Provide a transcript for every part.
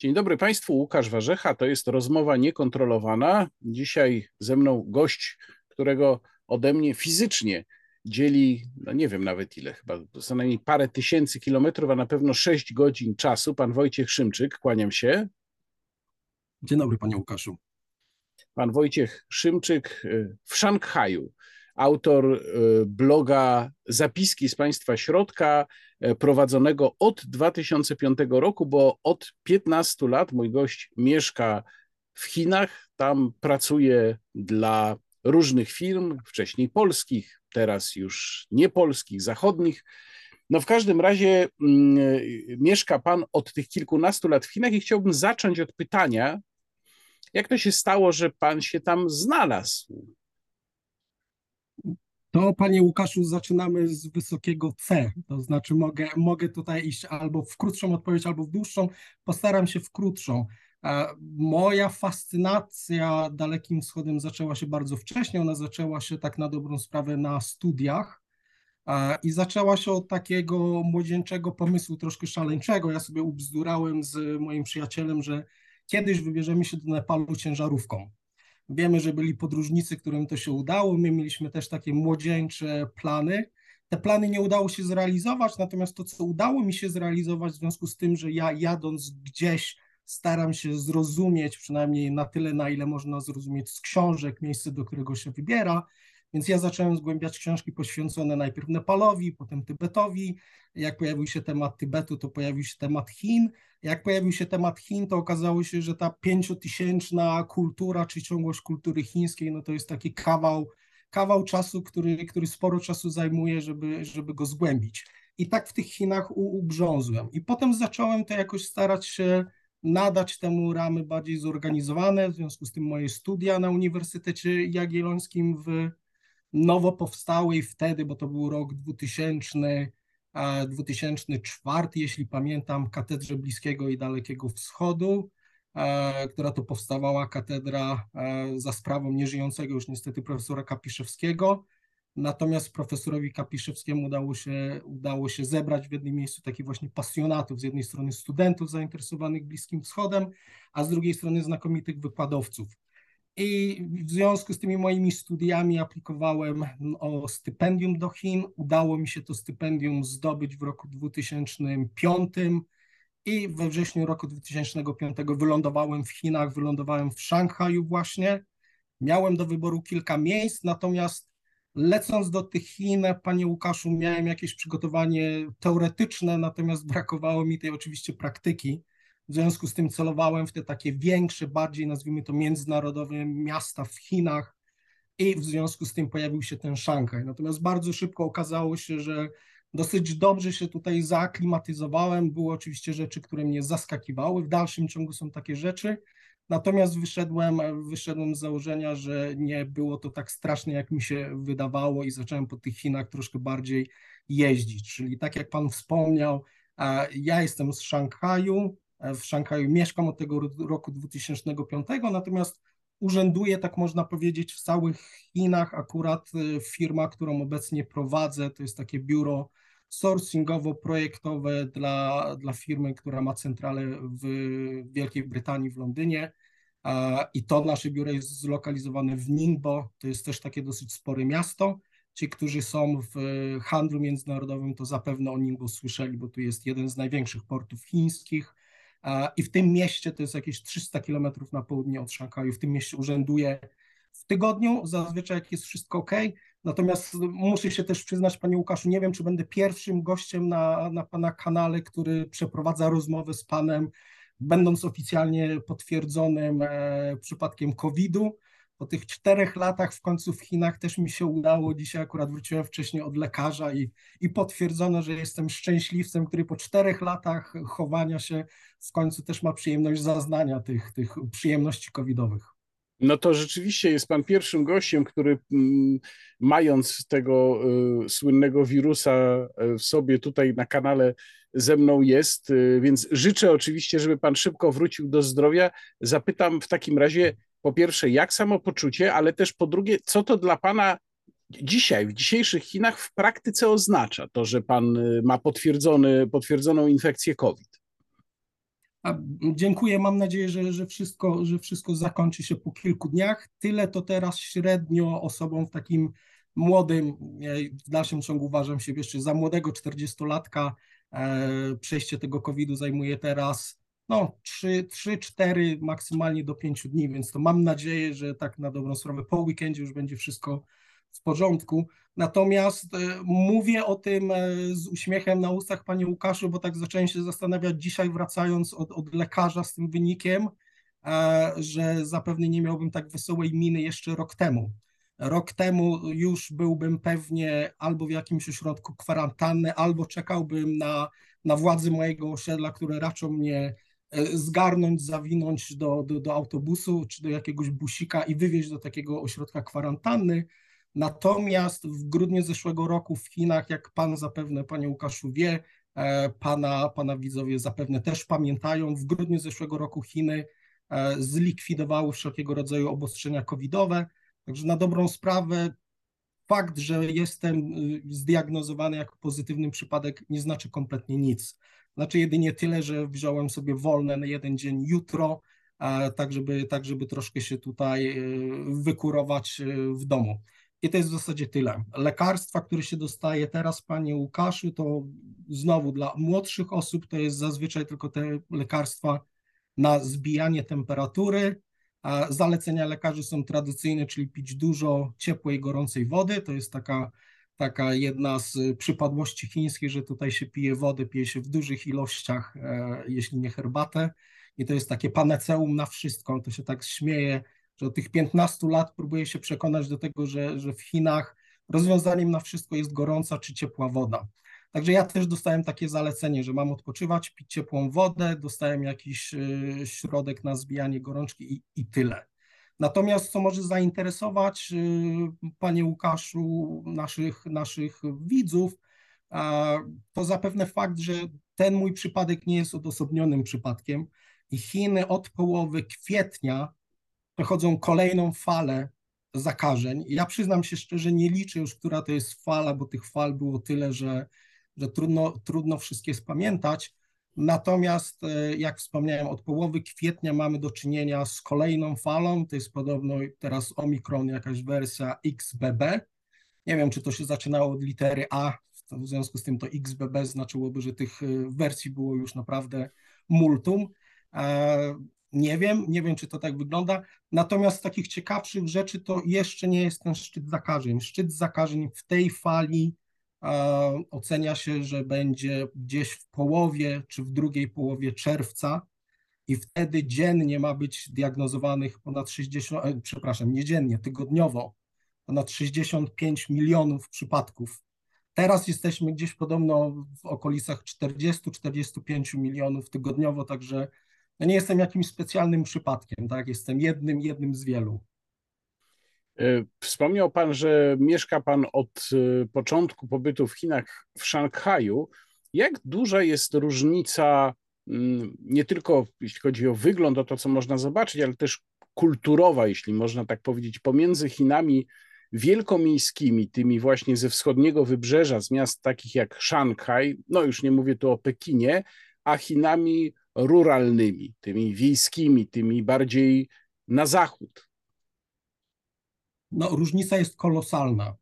Dzień dobry Państwu, Łukasz Warzecha. To jest rozmowa niekontrolowana. Dzisiaj ze mną gość, którego ode mnie fizycznie dzieli, no nie wiem nawet ile, chyba co najmniej parę tysięcy kilometrów, a na pewno sześć godzin czasu. Pan Wojciech Szymczyk, kłaniam się. Dzień dobry, panie Łukaszu. Pan Wojciech Szymczyk y, w Szanghaju autor y, bloga Zapiski z Państwa Środka, y, prowadzonego od 2005 roku, bo od 15 lat mój gość mieszka w Chinach, tam pracuje dla różnych firm, wcześniej polskich, teraz już niepolskich, zachodnich. No w każdym razie mm, mieszka Pan od tych kilkunastu lat w Chinach i chciałbym zacząć od pytania, jak to się stało, że Pan się tam znalazł? To, panie Łukaszu, zaczynamy z wysokiego C. To znaczy, mogę, mogę tutaj iść albo w krótszą odpowiedź, albo w dłuższą. Postaram się w krótszą. E, moja fascynacja Dalekim Wschodem zaczęła się bardzo wcześnie. Ona zaczęła się tak na dobrą sprawę na studiach e, i zaczęła się od takiego młodzieńczego pomysłu, troszkę szaleńczego. Ja sobie ubzdurałem z moim przyjacielem, że kiedyś wybierzemy się do Nepalu ciężarówką. Wiemy, że byli podróżnicy, którym to się udało. My mieliśmy też takie młodzieńcze plany. Te plany nie udało się zrealizować, natomiast to, co udało mi się zrealizować, w związku z tym, że ja jadąc gdzieś staram się zrozumieć, przynajmniej na tyle, na ile można zrozumieć z książek, miejsce, do którego się wybiera, więc ja zacząłem zgłębiać książki poświęcone najpierw Nepalowi, potem Tybetowi. Jak pojawił się temat Tybetu, to pojawił się temat Chin. Jak pojawił się temat Chin, to okazało się, że ta pięciotysięczna kultura czy ciągłość kultury chińskiej, no to jest taki kawał, kawał czasu, który, który sporo czasu zajmuje, żeby, żeby go zgłębić. I tak w tych Chinach ubrzązłem. I potem zacząłem to jakoś starać się nadać temu ramy bardziej zorganizowane, w związku z tym moje studia na Uniwersytecie Jagiellońskim w nowo powstałej wtedy, bo to był rok 2000, 2004, jeśli pamiętam, Katedrze Bliskiego i Dalekiego Wschodu, która to powstawała katedra za sprawą nieżyjącego już niestety profesora Kapiszewskiego. Natomiast profesorowi Kapiszewskiemu udało się, udało się zebrać w jednym miejscu takich właśnie pasjonatów, z jednej strony studentów zainteresowanych Bliskim Wschodem, a z drugiej strony znakomitych wykładowców. I w związku z tymi moimi studiami aplikowałem o stypendium do Chin. Udało mi się to stypendium zdobyć w roku 2005 i we wrześniu roku 2005 wylądowałem w Chinach, wylądowałem w Szanghaju właśnie. Miałem do wyboru kilka miejsc, natomiast lecąc do tych Chin, panie Łukaszu, miałem jakieś przygotowanie teoretyczne, natomiast brakowało mi tej oczywiście praktyki. W związku z tym celowałem w te takie większe, bardziej nazwijmy to międzynarodowe miasta w Chinach i w związku z tym pojawił się ten Szanghaj. Natomiast bardzo szybko okazało się, że dosyć dobrze się tutaj zaaklimatyzowałem. Były oczywiście rzeczy, które mnie zaskakiwały. W dalszym ciągu są takie rzeczy. Natomiast wyszedłem, wyszedłem z założenia, że nie było to tak straszne, jak mi się wydawało, i zacząłem po tych Chinach troszkę bardziej jeździć. Czyli tak jak Pan wspomniał, ja jestem z Szanghaju, w Szanghaju. Mieszkam od tego roku 2005, natomiast urzęduję, tak można powiedzieć, w całych Chinach. Akurat y, firma, którą obecnie prowadzę, to jest takie biuro sourcingowo-projektowe dla, dla firmy, która ma centralę w Wielkiej Brytanii, w Londynie. I to nasze biuro jest zlokalizowane w Ningbo, to jest też takie dosyć spore miasto. Ci, którzy są w handlu międzynarodowym, to zapewne o Ningbo słyszeli, bo tu jest jeden z największych portów chińskich. I w tym mieście, to jest jakieś 300 kilometrów na południe od Szanghaju, w tym mieście urzęduję w tygodniu, zazwyczaj jak jest wszystko ok. Natomiast muszę się też przyznać, panie Łukaszu, nie wiem, czy będę pierwszym gościem na, na pana kanale, który przeprowadza rozmowę z panem, będąc oficjalnie potwierdzonym e, przypadkiem COVID-u po tych czterech latach w końcu w Chinach też mi się udało. Dzisiaj akurat wróciłem wcześniej od lekarza i, i potwierdzono, że jestem szczęśliwcem, który po czterech latach chowania się w końcu też ma przyjemność zaznania tych, tych przyjemności covidowych. No to rzeczywiście jest pan pierwszym gościem, który mm, mając tego y, słynnego wirusa y, w sobie tutaj na kanale ze mną jest, y, więc życzę oczywiście, żeby pan szybko wrócił do zdrowia. Zapytam w takim razie, po pierwsze, jak samopoczucie, ale też po drugie, co to dla Pana dzisiaj, w dzisiejszych Chinach w praktyce oznacza to, że Pan y, ma potwierdzony, potwierdzoną infekcję COVID? Dziękuję. Mam nadzieję, że, że, wszystko, że wszystko zakończy się po kilku dniach. Tyle to teraz średnio osobom w takim młodym, w dalszym ciągu uważam się jeszcze za młodego 40-latka, e, przejście tego COVID-u zajmuje teraz no 3, 3, 4, maksymalnie do 5 dni, więc to mam nadzieję, że tak na dobrą sprawę po weekendzie już będzie wszystko w porządku. Natomiast e, mówię o tym e, z uśmiechem na ustach, panie Łukaszu, bo tak zacząłem się zastanawiać dzisiaj, wracając od, od lekarza z tym wynikiem, e, że zapewne nie miałbym tak wesołej miny jeszcze rok temu. Rok temu już byłbym pewnie albo w jakimś ośrodku kwarantanny, albo czekałbym na, na władzy mojego osiedla, które raczą mnie zgarnąć, zawinąć do, do, do autobusu czy do jakiegoś busika i wywieźć do takiego ośrodka kwarantanny. Natomiast w grudniu zeszłego roku w Chinach, jak pan zapewne, panie Łukaszu wie, e, pana, pana widzowie zapewne też pamiętają, w grudniu zeszłego roku Chiny e, zlikwidowały wszelkiego rodzaju obostrzenia covidowe. Także na dobrą sprawę fakt, że jestem y, zdiagnozowany jako pozytywny przypadek nie znaczy kompletnie nic. Znaczy jedynie tyle, że wziąłem sobie wolne na jeden dzień jutro, e, tak żeby, tak żeby troszkę się tutaj wykurować w domu. I to jest w zasadzie tyle. Lekarstwa, które się dostaje teraz, panie Łukaszu, to znowu dla młodszych osób to jest zazwyczaj tylko te lekarstwa na zbijanie temperatury. Zalecenia lekarzy są tradycyjne, czyli pić dużo ciepłej, gorącej wody. To jest taka, taka jedna z przypadłości chińskich, że tutaj się pije wodę, pije się w dużych ilościach, e, jeśli nie herbatę. I to jest takie panaceum na wszystko. To się tak śmieje że od tych 15 lat próbuje się przekonać do tego, że, że w Chinach rozwiązaniem na wszystko jest gorąca czy ciepła woda. Także ja też dostałem takie zalecenie, że mam odpoczywać, pić ciepłą wodę, dostałem jakiś y, środek na zbijanie gorączki i, i tyle. Natomiast co może zainteresować, y, panie Łukaszu, naszych, naszych widzów, to zapewne fakt, że ten mój przypadek nie jest odosobnionym przypadkiem i Chiny od połowy kwietnia przechodzą kolejną falę zakażeń. Ja przyznam się szczerze, nie liczę już, która to jest fala, bo tych fal było tyle, że, że trudno, trudno wszystkie spamiętać. Natomiast, e, jak wspomniałem, od połowy kwietnia mamy do czynienia z kolejną falą. To jest podobno teraz Omikron, jakaś wersja XBB. Nie wiem, czy to się zaczynało od litery A, w związku z tym to XBB znaczyłoby, że tych e, wersji było już naprawdę multum. E, nie wiem, nie wiem, czy to tak wygląda. Natomiast z takich ciekawszych rzeczy to jeszcze nie jest ten szczyt zakażeń. Szczyt zakażeń w tej fali ocenia się, że będzie gdzieś w połowie czy w drugiej połowie czerwca i wtedy dziennie ma być diagnozowanych ponad 60, e, przepraszam, nie dziennie, tygodniowo ponad 65 milionów przypadków. Teraz jesteśmy gdzieś podobno w okolicach 40-45 milionów tygodniowo, także ja nie jestem jakimś specjalnym przypadkiem, tak? Jestem jednym, jednym z wielu. E, wspomniał Pan, że mieszka Pan od e, początku pobytu w Chinach w Szanghaju. Jak duża jest różnica mm, nie tylko jeśli chodzi o wygląd, o to, co można zobaczyć, ale też kulturowa, jeśli można tak powiedzieć, pomiędzy Chinami wielkomiejskimi, tymi właśnie ze wschodniego wybrzeża, z miast takich jak Szanghaj, no już nie mówię tu o Pekinie, a Chinami ruralnymi, tymi wiejskimi, tymi bardziej na zachód? No, różnica jest kolosalna.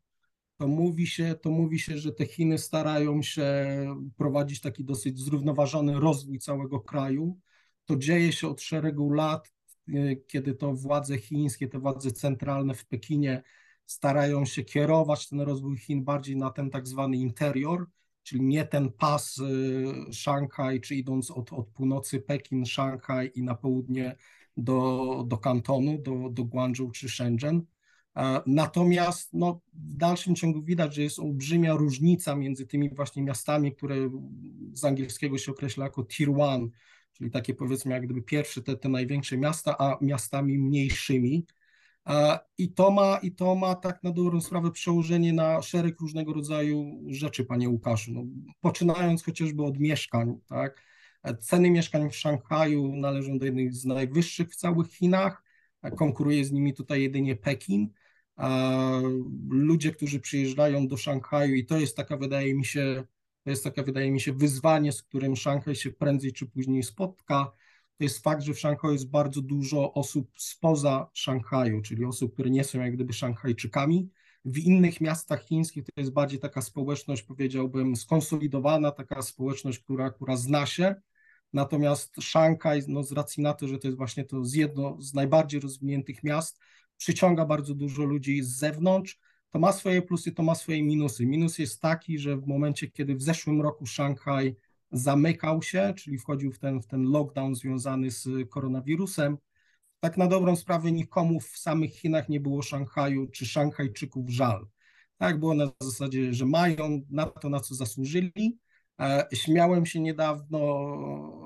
To mówi, się, to mówi się, że te Chiny starają się prowadzić taki dosyć zrównoważony rozwój całego kraju. To dzieje się od szeregu lat, kiedy to władze chińskie, te władze centralne w Pekinie starają się kierować ten rozwój Chin bardziej na ten tak zwany interior, czyli nie ten pas y, Szanghaj, czy idąc od, od północy Pekin, Szanghaj i na południe do, do Kantonu, do, do Guangzhou czy Shenzhen. Natomiast no, w dalszym ciągu widać, że jest olbrzymia różnica między tymi właśnie miastami, które z angielskiego się określa jako Tier 1, czyli takie powiedzmy jak gdyby pierwsze, te, te największe miasta, a miastami mniejszymi. I to, ma, I to ma tak na dobrą sprawę przełożenie na szereg różnego rodzaju rzeczy, panie Łukaszu. No, poczynając chociażby od mieszkań, tak? Ceny mieszkań w Szanghaju należą do jednych z najwyższych w całych Chinach. Konkuruje z nimi tutaj jedynie Pekin. Ludzie, którzy przyjeżdżają do Szanghaju, i to jest taka, wydaje mi się, to jest taka, wydaje mi się, wyzwanie, z którym Szanghaj się prędzej czy później spotka, to jest fakt, że w Szanghaju jest bardzo dużo osób spoza Szanghaju, czyli osób, które nie są jak gdyby Szanghajczykami. W innych miastach chińskich to jest bardziej taka społeczność, powiedziałbym, skonsolidowana, taka społeczność, która, która zna się. Natomiast Szanghaj, no z racji na to, że to jest właśnie to z jedno z najbardziej rozwiniętych miast, przyciąga bardzo dużo ludzi z zewnątrz. To ma swoje plusy, to ma swoje minusy. Minus jest taki, że w momencie, kiedy w zeszłym roku Szanghaj zamykał się, czyli wchodził w ten, w ten lockdown związany z koronawirusem, tak na dobrą sprawę nikomu w samych Chinach nie było Szanghaju czy Szanghajczyków żal. Tak było na zasadzie, że mają na to, na co zasłużyli. E, śmiałem się niedawno,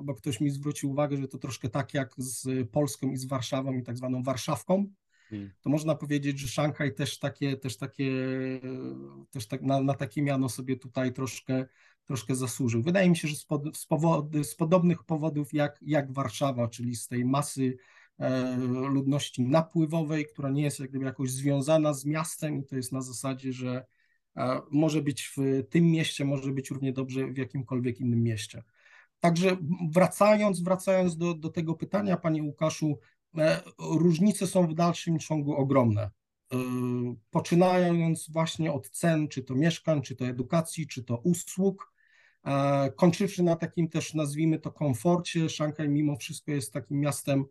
bo ktoś mi zwrócił uwagę, że to troszkę tak jak z Polską i z Warszawą i tak zwaną Warszawką. Hmm. To można powiedzieć, że Szanghaj też takie, też takie, też tak na, na takie miano sobie tutaj troszkę, troszkę zasłużył. Wydaje mi się, że z, pod, z, powody, z podobnych powodów jak, jak Warszawa, czyli z tej masy E, ludności napływowej, która nie jest jak gdyby jakoś związana z miastem i to jest na zasadzie, że e, może być w tym mieście, może być równie dobrze w jakimkolwiek innym mieście. Także wracając, wracając do, do tego pytania, Panie Łukaszu, różnice są w dalszym ciągu ogromne. Poczynając właśnie od cen, czy to mieszkań, czy to edukacji, czy to usług, kończywszy na takim też, nazwijmy to, komforcie. Szanghaj mimo wszystko jest takim miastem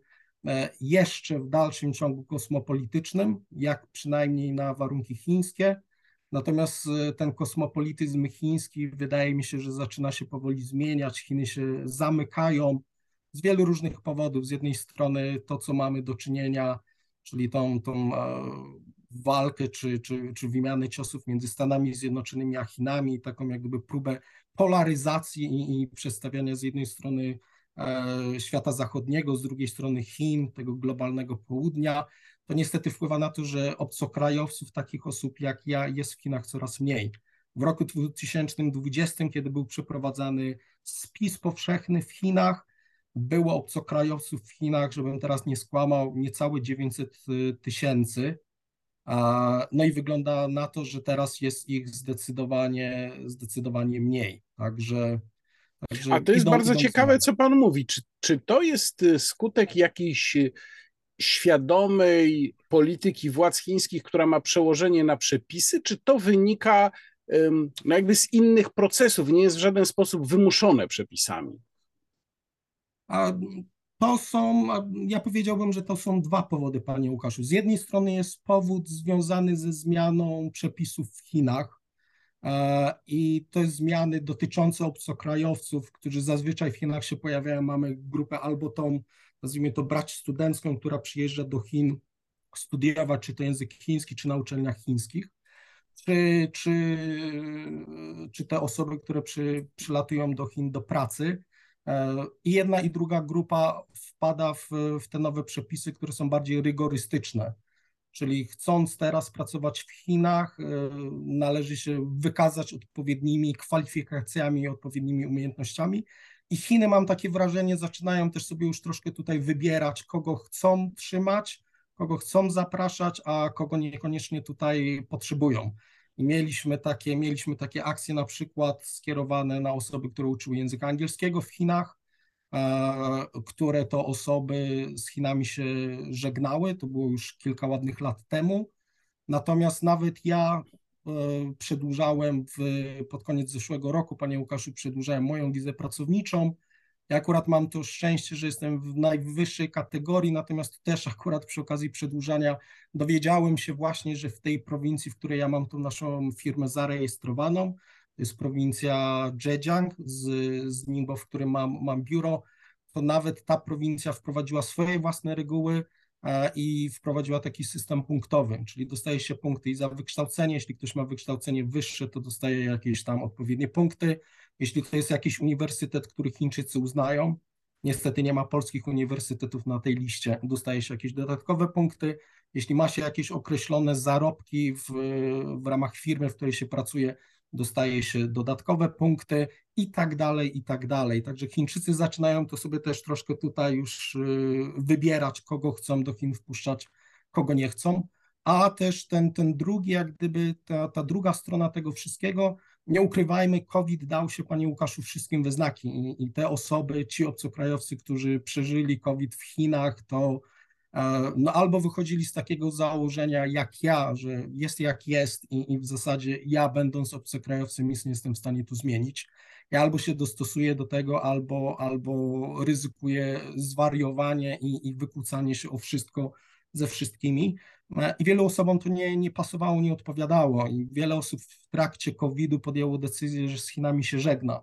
E, jeszcze w dalszym ciągu kosmopolitycznym, jak przynajmniej na warunki chińskie. Natomiast e, ten kosmopolityzm chiński wydaje mi się, że zaczyna się powoli zmieniać. Chiny się zamykają z wielu różnych powodów. Z jednej strony to, co mamy do czynienia, czyli tą, tą e, walkę czy, czy, czy wymianę ciosów między Stanami Zjednoczonymi a Chinami, taką jakby próbę polaryzacji i, i przedstawiania z jednej strony E, świata zachodniego, z drugiej strony Chin, tego globalnego południa, to niestety wpływa na to, że obcokrajowców, takich osób jak ja, jest w Chinach coraz mniej. W roku 2020, kiedy był przeprowadzany spis powszechny w Chinach, było obcokrajowców w Chinach, żebym teraz nie skłamał, niecałe 900 tysięcy. No i wygląda na to, że teraz jest ich zdecydowanie, zdecydowanie mniej. Także Także A to jest idą, bardzo idą ciekawe, co Pan mówi. Czy, czy to jest y, skutek jakiejś y, świadomej polityki władz chińskich, która ma przełożenie na przepisy, czy to wynika no jakby z innych procesów, nie jest w żaden sposób wymuszone przepisami? A to są, ja powiedziałbym, że to są dwa powody, panie Łukaszu. Z jednej strony jest powód związany ze zmianą przepisów w Chinach, E, I to jest zmiany dotyczące obcokrajowców, którzy zazwyczaj w Chinach się pojawiają. Mamy grupę albo tą, nazwijmy to brać studencką, która przyjeżdża do Chin studiować, czy to język chiński, czy na uczelniach chińskich, czy, czy, czy te osoby, które przy, przylatują do Chin do pracy. E, I jedna i druga grupa wpada w, w te nowe przepisy, które są bardziej rygorystyczne Czyli chcąc teraz pracować w Chinach, e, należy się wykazać odpowiednimi kwalifikacjami i odpowiednimi umiejętnościami. I Chiny, mam takie wrażenie, zaczynają też sobie już troszkę tutaj wybierać, kogo chcą trzymać, kogo chcą zapraszać, a kogo niekoniecznie tutaj potrzebują. I mieliśmy takie, mieliśmy takie akcje na przykład skierowane na osoby, które uczyły języka angielskiego w Chinach, E, które to osoby z Chinami się żegnały. To było już kilka ładnych lat temu. Natomiast nawet ja e, przedłużałem w, pod koniec zeszłego roku, panie Łukaszu, przedłużałem moją wizę pracowniczą. Ja akurat mam to szczęście, że jestem w najwyższej kategorii, natomiast też akurat przy okazji przedłużania dowiedziałem się właśnie, że w tej prowincji, w której ja mam tą naszą firmę zarejestrowaną, to jest prowincja Zhejiang z, z Ningbo, w którym mam, mam biuro, to nawet ta prowincja wprowadziła swoje własne reguły e, i wprowadziła taki system punktowy, czyli dostaje się punkty i za wykształcenie, jeśli ktoś ma wykształcenie wyższe, to dostaje jakieś tam odpowiednie punkty, jeśli to jest jakiś uniwersytet, który Chińczycy uznają, niestety nie ma polskich uniwersytetów na tej liście, dostaje się jakieś dodatkowe punkty, jeśli ma się jakieś określone zarobki w, w ramach firmy, w której się pracuje, dostaje się dodatkowe punkty i tak dalej, i tak dalej. Także Chińczycy zaczynają to sobie też troszkę tutaj już y, wybierać, kogo chcą do Chin wpuszczać, kogo nie chcą. A też ten, ten drugi, jak gdyby ta, ta druga strona tego wszystkiego, nie ukrywajmy, COVID dał się, panie Łukaszu, wszystkim we znaki i, i te osoby, ci obcokrajowcy, którzy przeżyli COVID w Chinach, to e, no albo wychodzili z takiego założenia jak ja, że jest jak jest i, i w zasadzie ja będąc obcokrajowcem nic nie jestem w stanie tu zmienić. Ja albo się dostosuję do tego, albo, albo ryzykuję zwariowanie i, i wykłócanie się o wszystko ze wszystkimi. E, I wielu osobom to nie, nie pasowało, nie odpowiadało. I wiele osób w trakcie COVID-u podjęło decyzję, że z Chinami się żegna.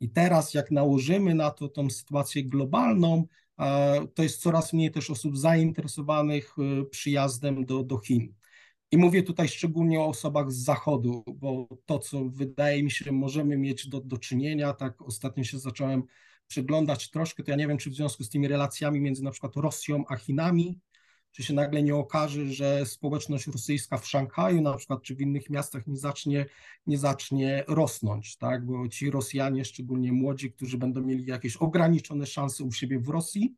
I teraz, jak nałożymy na to tą sytuację globalną, e, to jest coraz mniej też osób zainteresowanych e, przyjazdem do, do Chin. I mówię tutaj szczególnie o osobach z Zachodu, bo to, co wydaje mi się, możemy mieć do, do czynienia, tak ostatnio się zacząłem przyglądać troszkę, to ja nie wiem, czy w związku z tymi relacjami między na przykład Rosją a Chinami, czy się nagle nie okaże, że społeczność rosyjska w Szanghaju na przykład, czy w innych miastach nie zacznie, nie zacznie rosnąć, tak? bo ci Rosjanie, szczególnie młodzi, którzy będą mieli jakieś ograniczone szanse u siebie w Rosji,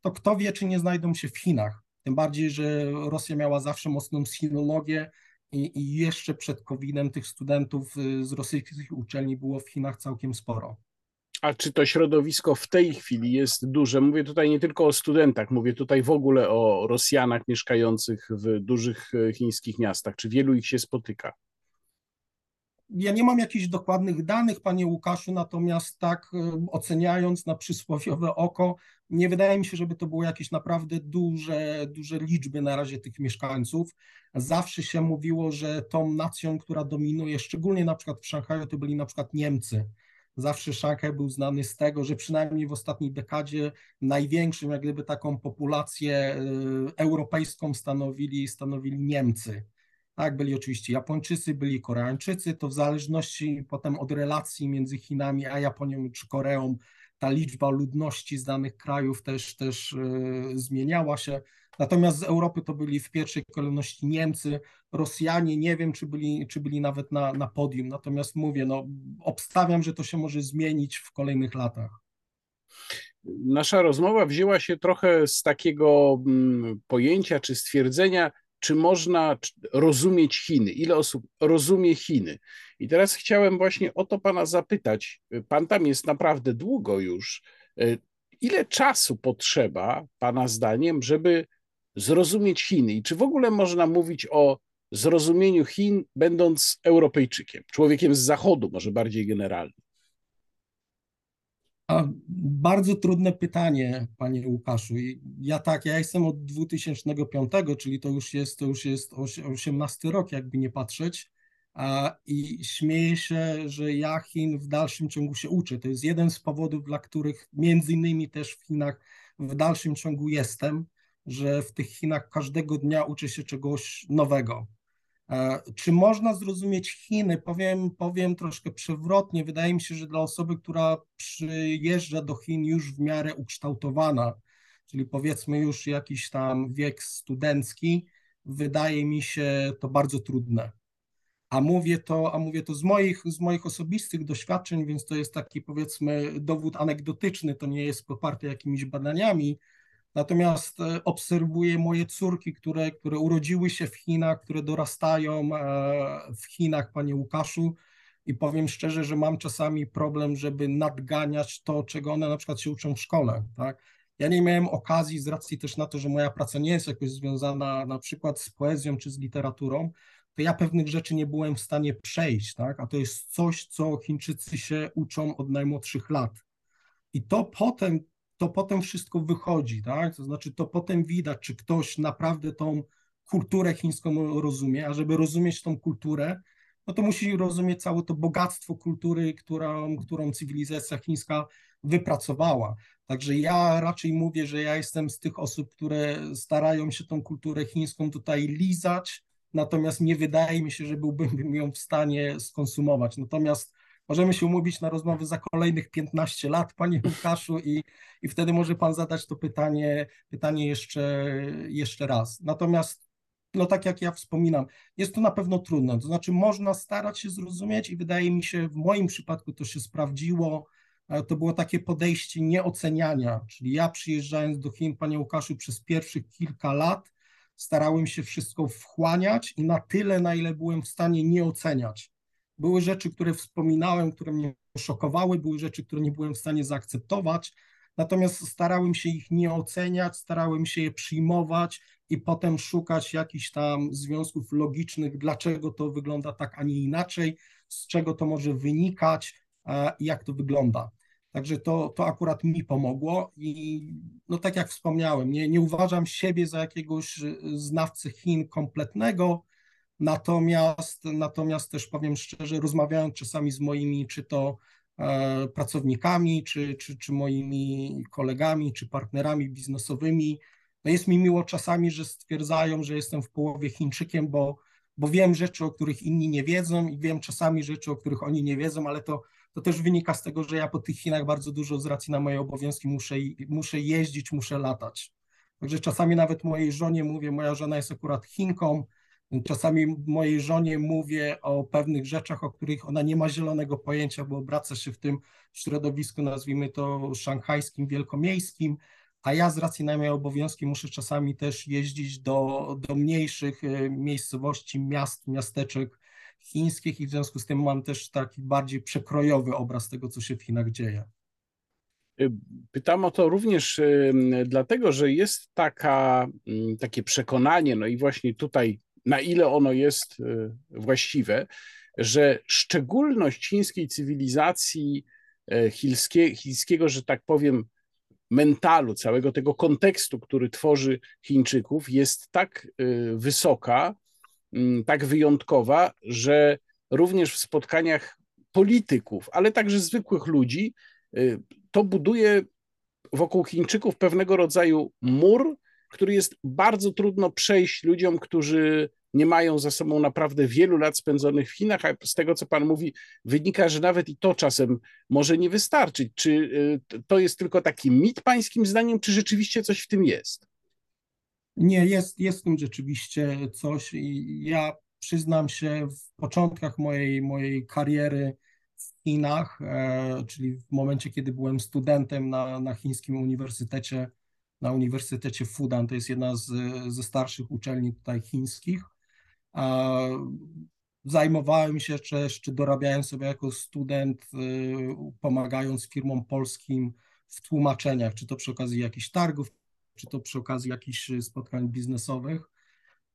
to kto wie, czy nie znajdą się w Chinach. Tym bardziej, że Rosja miała zawsze mocną sinologię i, i jeszcze przed COVID-em tych studentów y, z rosyjskich uczelni było w Chinach całkiem sporo. A czy to środowisko w tej chwili jest duże? Mówię tutaj nie tylko o studentach, mówię tutaj w ogóle o Rosjanach mieszkających w dużych e, chińskich miastach. Czy wielu ich się spotyka? Ja nie mam jakichś dokładnych danych, panie Łukaszu, natomiast tak e, oceniając na przysłowiowe oko, nie wydaje mi się, żeby to było jakieś naprawdę duże, duże liczby na razie tych mieszkańców. Zawsze się mówiło, że tą nacją, która dominuje, szczególnie na przykład w Szanghaju, to byli na przykład Niemcy Zawsze Szanghaj był znany z tego, że przynajmniej w ostatniej dekadzie największym, jak gdyby taką populację y, europejską stanowili, stanowili Niemcy. Tak, byli oczywiście Japończycy, byli Koreańczycy, to w zależności potem od relacji między Chinami a Japonią czy Koreą, ta liczba ludności z danych krajów też, też yy, zmieniała się. Natomiast z Europy to byli w pierwszej kolejności Niemcy, Rosjanie, nie wiem, czy byli, czy byli nawet na, na podium. Natomiast mówię, no, obstawiam, że to się może zmienić w kolejnych latach. Nasza rozmowa wzięła się trochę z takiego mm, pojęcia czy stwierdzenia, czy można rozumieć Chiny, ile osób rozumie Chiny. I teraz chciałem właśnie o to pana zapytać. Pan tam jest naprawdę długo już. Ile czasu potrzeba, pana zdaniem, żeby zrozumieć Chiny i czy w ogóle można mówić o zrozumieniu Chin, będąc Europejczykiem, człowiekiem z Zachodu, może bardziej generalnie? Bardzo trudne pytanie, panie Łukaszu. Ja tak, ja jestem od 2005, czyli to już jest, to już jest 18 rok, jakby nie patrzeć. I śmieję się, że ja Chin w dalszym ciągu się uczę. To jest jeden z powodów, dla których między innymi też w Chinach w dalszym ciągu jestem że w tych Chinach każdego dnia uczy się czegoś nowego. E, czy można zrozumieć Chiny? Powiem, powiem troszkę przewrotnie. Wydaje mi się, że dla osoby, która przyjeżdża do Chin już w miarę ukształtowana, czyli powiedzmy już jakiś tam wiek studencki, wydaje mi się to bardzo trudne. A mówię to, a mówię to z moich, z moich osobistych doświadczeń, więc to jest taki powiedzmy dowód anegdotyczny, to nie jest poparte jakimiś badaniami, Natomiast e, obserwuję moje córki, które, które urodziły się w Chinach, które dorastają e, w Chinach, panie Łukaszu. I powiem szczerze, że mam czasami problem, żeby nadganiać to, czego one na przykład się uczą w szkole. Tak? Ja nie miałem okazji, z racji też na to, że moja praca nie jest jakoś związana na przykład z poezją czy z literaturą, to ja pewnych rzeczy nie byłem w stanie przejść, tak? a to jest coś, co Chińczycy się uczą od najmłodszych lat. I to potem to potem wszystko wychodzi, tak? To znaczy to potem widać, czy ktoś naprawdę tą kulturę chińską rozumie, a żeby rozumieć tą kulturę, no to musi rozumieć całe to bogactwo kultury, którą, którą cywilizacja chińska wypracowała. Także ja raczej mówię, że ja jestem z tych osób, które starają się tą kulturę chińską tutaj lizać, natomiast nie wydaje mi się, że byłbym ją w stanie skonsumować. Natomiast Możemy się umówić na rozmowę za kolejnych 15 lat, panie Łukaszu, i, i wtedy może pan zadać to pytanie, pytanie jeszcze, jeszcze raz. Natomiast no tak jak ja wspominam, jest to na pewno trudne. To znaczy, można starać się zrozumieć, i wydaje mi się, w moim przypadku to się sprawdziło. To było takie podejście nieoceniania, czyli ja przyjeżdżając do Chin, panie Łukaszu, przez pierwszych kilka lat starałem się wszystko wchłaniać i na tyle, na ile byłem w stanie nie oceniać były rzeczy, które wspominałem, które mnie szokowały, były rzeczy, które nie byłem w stanie zaakceptować, natomiast starałem się ich nie oceniać, starałem się je przyjmować i potem szukać jakichś tam związków logicznych, dlaczego to wygląda tak, a nie inaczej, z czego to może wynikać i jak to wygląda. Także to, to akurat mi pomogło i no tak jak wspomniałem, nie, nie uważam siebie za jakiegoś znawcę Chin kompletnego, natomiast, natomiast też powiem szczerze, rozmawiając czasami z moimi czy to e, pracownikami, czy, czy, czy moimi kolegami, czy partnerami biznesowymi, no jest mi miło czasami, że stwierdzają, że jestem w połowie Chińczykiem, bo, bo wiem rzeczy, o których inni nie wiedzą i wiem czasami rzeczy, o których oni nie wiedzą, ale to to też wynika z tego, że ja po tych Chinach bardzo dużo z racji na moje obowiązki muszę, muszę jeździć, muszę latać. Także czasami nawet mojej żonie mówię, moja żona jest akurat Chinką, czasami mojej żonie mówię o pewnych rzeczach, o których ona nie ma zielonego pojęcia, bo obraca się w tym środowisku, nazwijmy to szanghajskim, wielkomiejskim, a ja z racji na moje obowiązki muszę czasami też jeździć do, do mniejszych e, miejscowości, miast, miasteczek, chińskich i w związku z tym mam też taki bardziej przekrojowy obraz tego, co się w Chinach dzieje. Y, pytam o to również y, dlatego, że jest taka, takie przekonanie, no i właśnie tutaj, na ile ono jest y, właściwe, że szczególność chińskiej cywilizacji, chińskie, chińskiego, że tak powiem, mentalu, całego tego kontekstu, który tworzy Chińczyków, jest tak wysoka, Mm, tak wyjątkowa, że również w spotkaniach polityków, ale także zwykłych ludzi, y, to buduje wokół Chińczyków pewnego rodzaju mur, który jest bardzo trudno przejść ludziom, którzy nie mają za sobą naprawdę wielu lat spędzonych w Chinach, a z tego, co Pan mówi, wynika, że nawet i to czasem może nie wystarczyć. Czy y, to jest tylko taki mit Pańskim zdaniem, czy rzeczywiście coś w tym jest? Nie, jest, jest w tym rzeczywiście coś i ja przyznam się w początkach mojej, mojej kariery w Chinach, e, czyli w momencie, kiedy byłem studentem na, na chińskim uniwersytecie, na Uniwersytecie Fudan, to jest jedna z, ze starszych uczelni tutaj chińskich. Zajmowałem się też, czy dorabiałem sobie jako student, e, pomagając firmom polskim w tłumaczeniach, czy to przy okazji jakichś targów, czy to przy okazji jakichś y, spotkań biznesowych.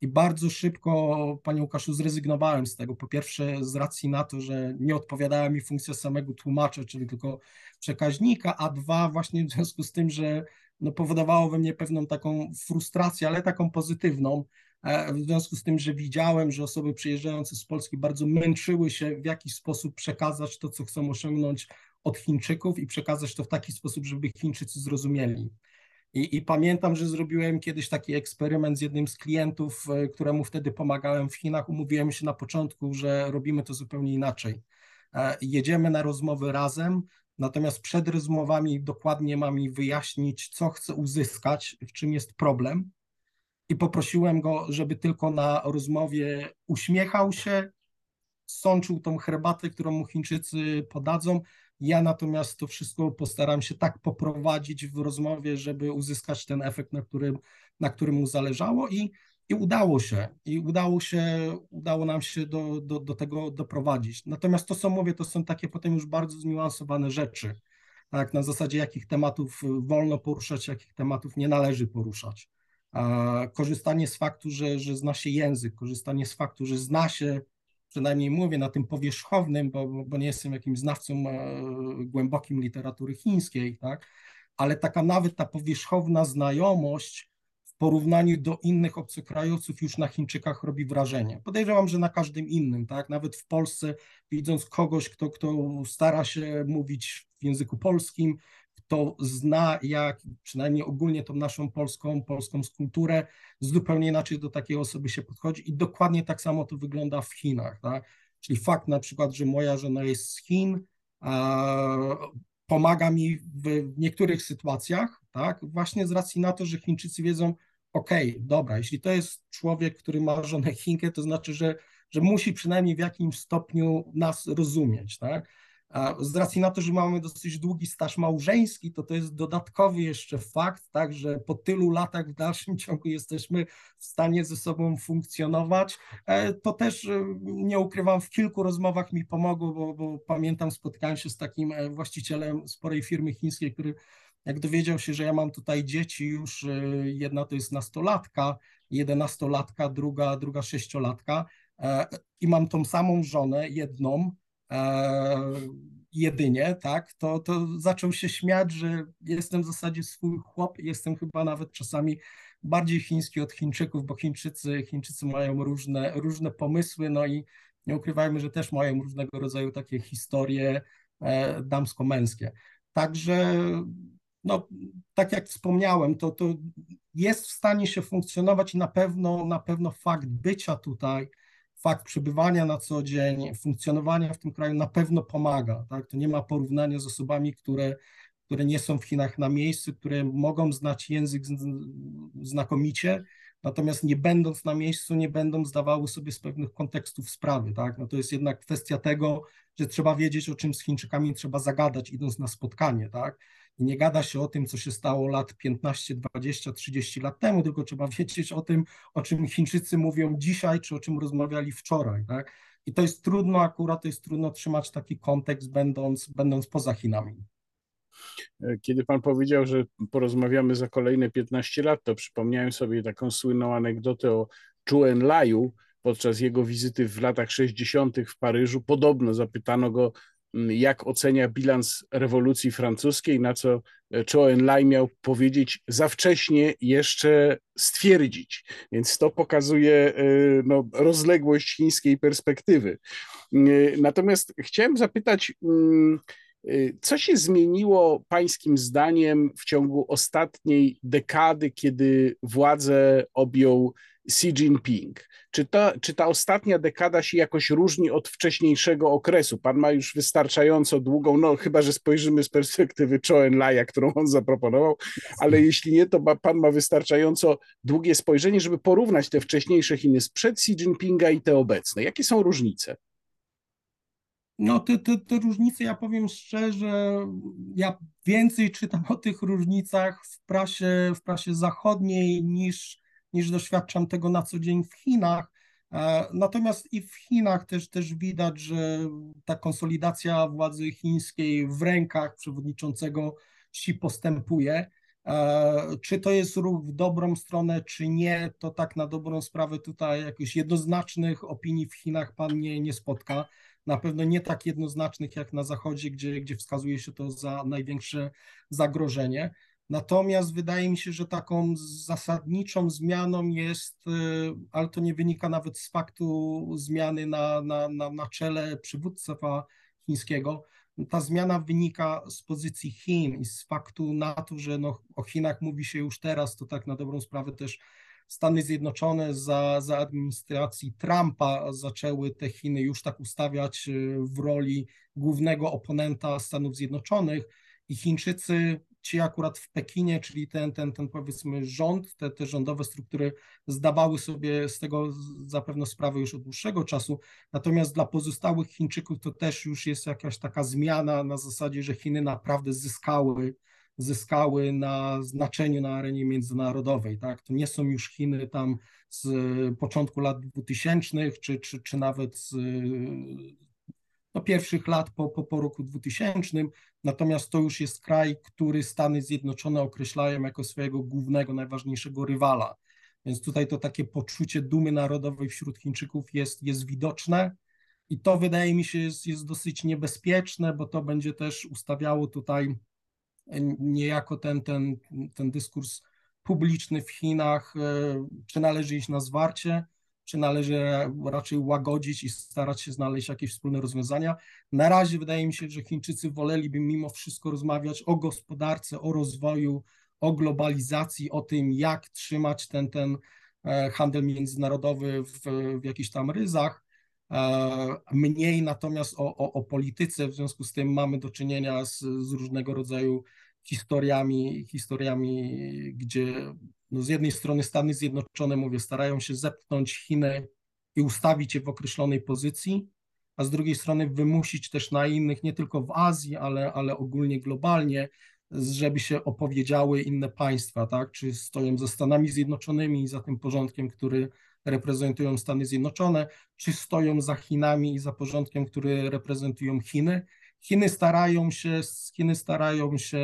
I bardzo szybko, panie Łukaszu, zrezygnowałem z tego. Po pierwsze, z racji na to, że nie odpowiadała mi funkcja samego tłumacza, czyli tylko przekaźnika, a dwa, właśnie w związku z tym, że no, powodowało we mnie pewną taką frustrację, ale taką pozytywną, e, w związku z tym, że widziałem, że osoby przyjeżdżające z Polski bardzo męczyły się w jakiś sposób przekazać to, co chcą osiągnąć od Chińczyków i przekazać to w taki sposób, żeby Chińczycy zrozumieli. I, I, pamiętam, że zrobiłem kiedyś taki eksperyment z jednym z klientów, e, któremu wtedy pomagałem w Chinach. Umówiłem się na początku, że robimy to zupełnie inaczej. E, jedziemy na rozmowy razem, natomiast przed rozmowami dokładnie mam mi wyjaśnić, co chcę uzyskać, w czym jest problem. I poprosiłem go, żeby tylko na rozmowie uśmiechał się, sączył tą herbatę, którą mu Chińczycy podadzą, ja natomiast to wszystko postaram się tak poprowadzić w rozmowie, żeby uzyskać ten efekt, na którym, na którym mu zależało i, i udało się. I udało się, udało nam się do, do, do tego doprowadzić. Natomiast to, co mówię, to są takie potem już bardzo zniuansowane rzeczy. Tak, na zasadzie jakich tematów wolno poruszać, jakich tematów nie należy poruszać. Korzystanie z faktu, że, że zna się język, korzystanie z faktu, że zna się przynajmniej mówię na tym powierzchownym, bo, bo nie jestem jakimś znawcą e, głębokim literatury chińskiej, tak? ale taka nawet ta powierzchowna znajomość porównaniu do innych obcokrajowców już na Chińczykach robi wrażenie. Podejrzewam, że na każdym innym, tak? Nawet w Polsce, widząc kogoś, kto, kto stara się mówić w języku polskim, kto zna jak, przynajmniej ogólnie tą naszą polską, polską kulturę, zupełnie inaczej do takiej osoby się podchodzi i dokładnie tak samo to wygląda w Chinach, tak? Czyli fakt na przykład, że moja żona jest z Chin, pomaga mi w niektórych sytuacjach, tak? Właśnie z racji na to, że Chińczycy wiedzą, ok, dobra, jeśli to jest człowiek, który ma żonę Chinkę, to znaczy, że, że musi przynajmniej w jakimś stopniu nas rozumieć, tak? Z racji na to, że mamy dosyć długi staż małżeński, to to jest dodatkowy jeszcze fakt, tak, że po tylu latach w dalszym ciągu jesteśmy w stanie ze sobą funkcjonować. E, to też, e, nie ukrywam, w kilku rozmowach mi pomogło, bo, bo pamiętam, spotkałem się z takim e, właścicielem sporej firmy chińskiej, który jak dowiedział się, że ja mam tutaj dzieci już, jedna to jest nastolatka, jedenastolatka, druga, druga sześciolatka i mam tą samą żonę, jedną, E, jedynie, tak, to, to zaczął się śmiać, że jestem w zasadzie swój chłop, jestem chyba nawet czasami bardziej chiński od Chińczyków, bo Chińczycy, Chińczycy mają różne, różne pomysły, no i nie ukrywajmy, że też mają różnego rodzaju takie historie e, damsko-męskie. Także, no, tak jak wspomniałem, to, to jest w stanie się funkcjonować i na pewno, na pewno fakt bycia tutaj, fakt przebywania na co dzień, funkcjonowania w tym kraju na pewno pomaga. Tak? To nie ma porównania z osobami, które, które nie są w Chinach na miejscu, które mogą znać język znakomicie, natomiast nie będąc na miejscu, nie będą zdawały sobie z pewnych kontekstów sprawy. Tak? No to jest jednak kwestia tego, że trzeba wiedzieć, o czym z Chińczykami trzeba zagadać, idąc na spotkanie. Tak? I nie gada się o tym, co się stało lat 15, 20, 30 lat temu, tylko trzeba wiedzieć o tym, o czym Chińczycy mówią dzisiaj, czy o czym rozmawiali wczoraj. Tak? I to jest trudno, akurat to jest trudno trzymać taki kontekst, będąc, będąc poza Chinami. Kiedy pan powiedział, że porozmawiamy za kolejne 15 lat, to przypomniałem sobie taką słynną anegdotę o Chuen Laju podczas jego wizyty w latach 60. w Paryżu. Podobno zapytano go, jak ocenia bilans rewolucji francuskiej, na co e, Zhou Enlai miał powiedzieć za wcześnie jeszcze stwierdzić. Więc to pokazuje e, no, rozległość chińskiej perspektywy. E, natomiast chciałem zapytać, mm, co się zmieniło Pańskim zdaniem w ciągu ostatniej dekady, kiedy władzę objął Xi Jinping? Czy ta, czy ta ostatnia dekada się jakoś różni od wcześniejszego okresu? Pan ma już wystarczająco długą, no chyba, że spojrzymy z perspektywy Zhou Enlai'a, którą on zaproponował, ale jeśli nie, to ma, pan ma wystarczająco długie spojrzenie, żeby porównać te wcześniejsze Chiny sprzed Xi Jinpinga i te obecne. Jakie są różnice? No te, te, te różnice, ja powiem szczerze, ja więcej czytam o tych różnicach w prasie, w prasie zachodniej niż, niż doświadczam tego na co dzień w Chinach. E, natomiast i w Chinach też, też widać, że ta konsolidacja władzy chińskiej w rękach przewodniczącego Xi postępuje. E, czy to jest ruch w dobrą stronę, czy nie, to tak na dobrą sprawę tutaj jakichś jednoznacznych opinii w Chinach pan nie, nie spotka na pewno nie tak jednoznacznych jak na Zachodzie, gdzie, gdzie wskazuje się to za największe zagrożenie. Natomiast wydaje mi się, że taką zasadniczą zmianą jest, y, ale to nie wynika nawet z faktu zmiany na, na, na, na czele przywództwa chińskiego. Ta zmiana wynika z pozycji Chin i z faktu na to, że no, o Chinach mówi się już teraz, to tak na dobrą sprawę też Stany Zjednoczone za, za administracji Trumpa zaczęły te Chiny już tak ustawiać y, w roli głównego oponenta Stanów Zjednoczonych. I Chińczycy, ci akurat w Pekinie, czyli ten, ten, ten powiedzmy rząd, te, te rządowe struktury zdawały sobie z tego zapewne sprawę już od dłuższego czasu, natomiast dla pozostałych Chińczyków to też już jest jakaś taka zmiana na zasadzie, że Chiny naprawdę zyskały zyskały na znaczeniu na arenie międzynarodowej. Tak? To nie są już Chiny tam z początku lat 2000 czy, czy, czy nawet z no, pierwszych lat po, po, po roku 2000, natomiast to już jest kraj, który Stany Zjednoczone określają jako swojego głównego, najważniejszego rywala. Więc tutaj to takie poczucie dumy narodowej wśród Chińczyków jest, jest widoczne. I to wydaje mi się jest, jest dosyć niebezpieczne, bo to będzie też ustawiało tutaj niejako ten, ten, ten dyskurs publiczny w Chinach, e, czy należy iść na zwarcie, czy należy raczej łagodzić i starać się znaleźć jakieś wspólne rozwiązania. Na razie wydaje mi się, że Chińczycy woleliby mimo wszystko rozmawiać o gospodarce, o rozwoju, o globalizacji, o tym, jak trzymać ten, ten e, handel międzynarodowy w, w jakichś tam ryzach. Mniej natomiast o, o, o polityce, w związku z tym mamy do czynienia z, z różnego rodzaju historiami, historiami, gdzie no z jednej strony Stany Zjednoczone, mówię, starają się zepchnąć Chiny i ustawić je w określonej pozycji, a z drugiej strony wymusić też na innych, nie tylko w Azji, ale, ale ogólnie globalnie, żeby się opowiedziały inne państwa, tak? Czy stoją ze Stanami Zjednoczonymi i za tym porządkiem, który reprezentują Stany Zjednoczone, czy stoją za Chinami i za porządkiem, który reprezentują Chiny. Chiny starają się, Chiny starają się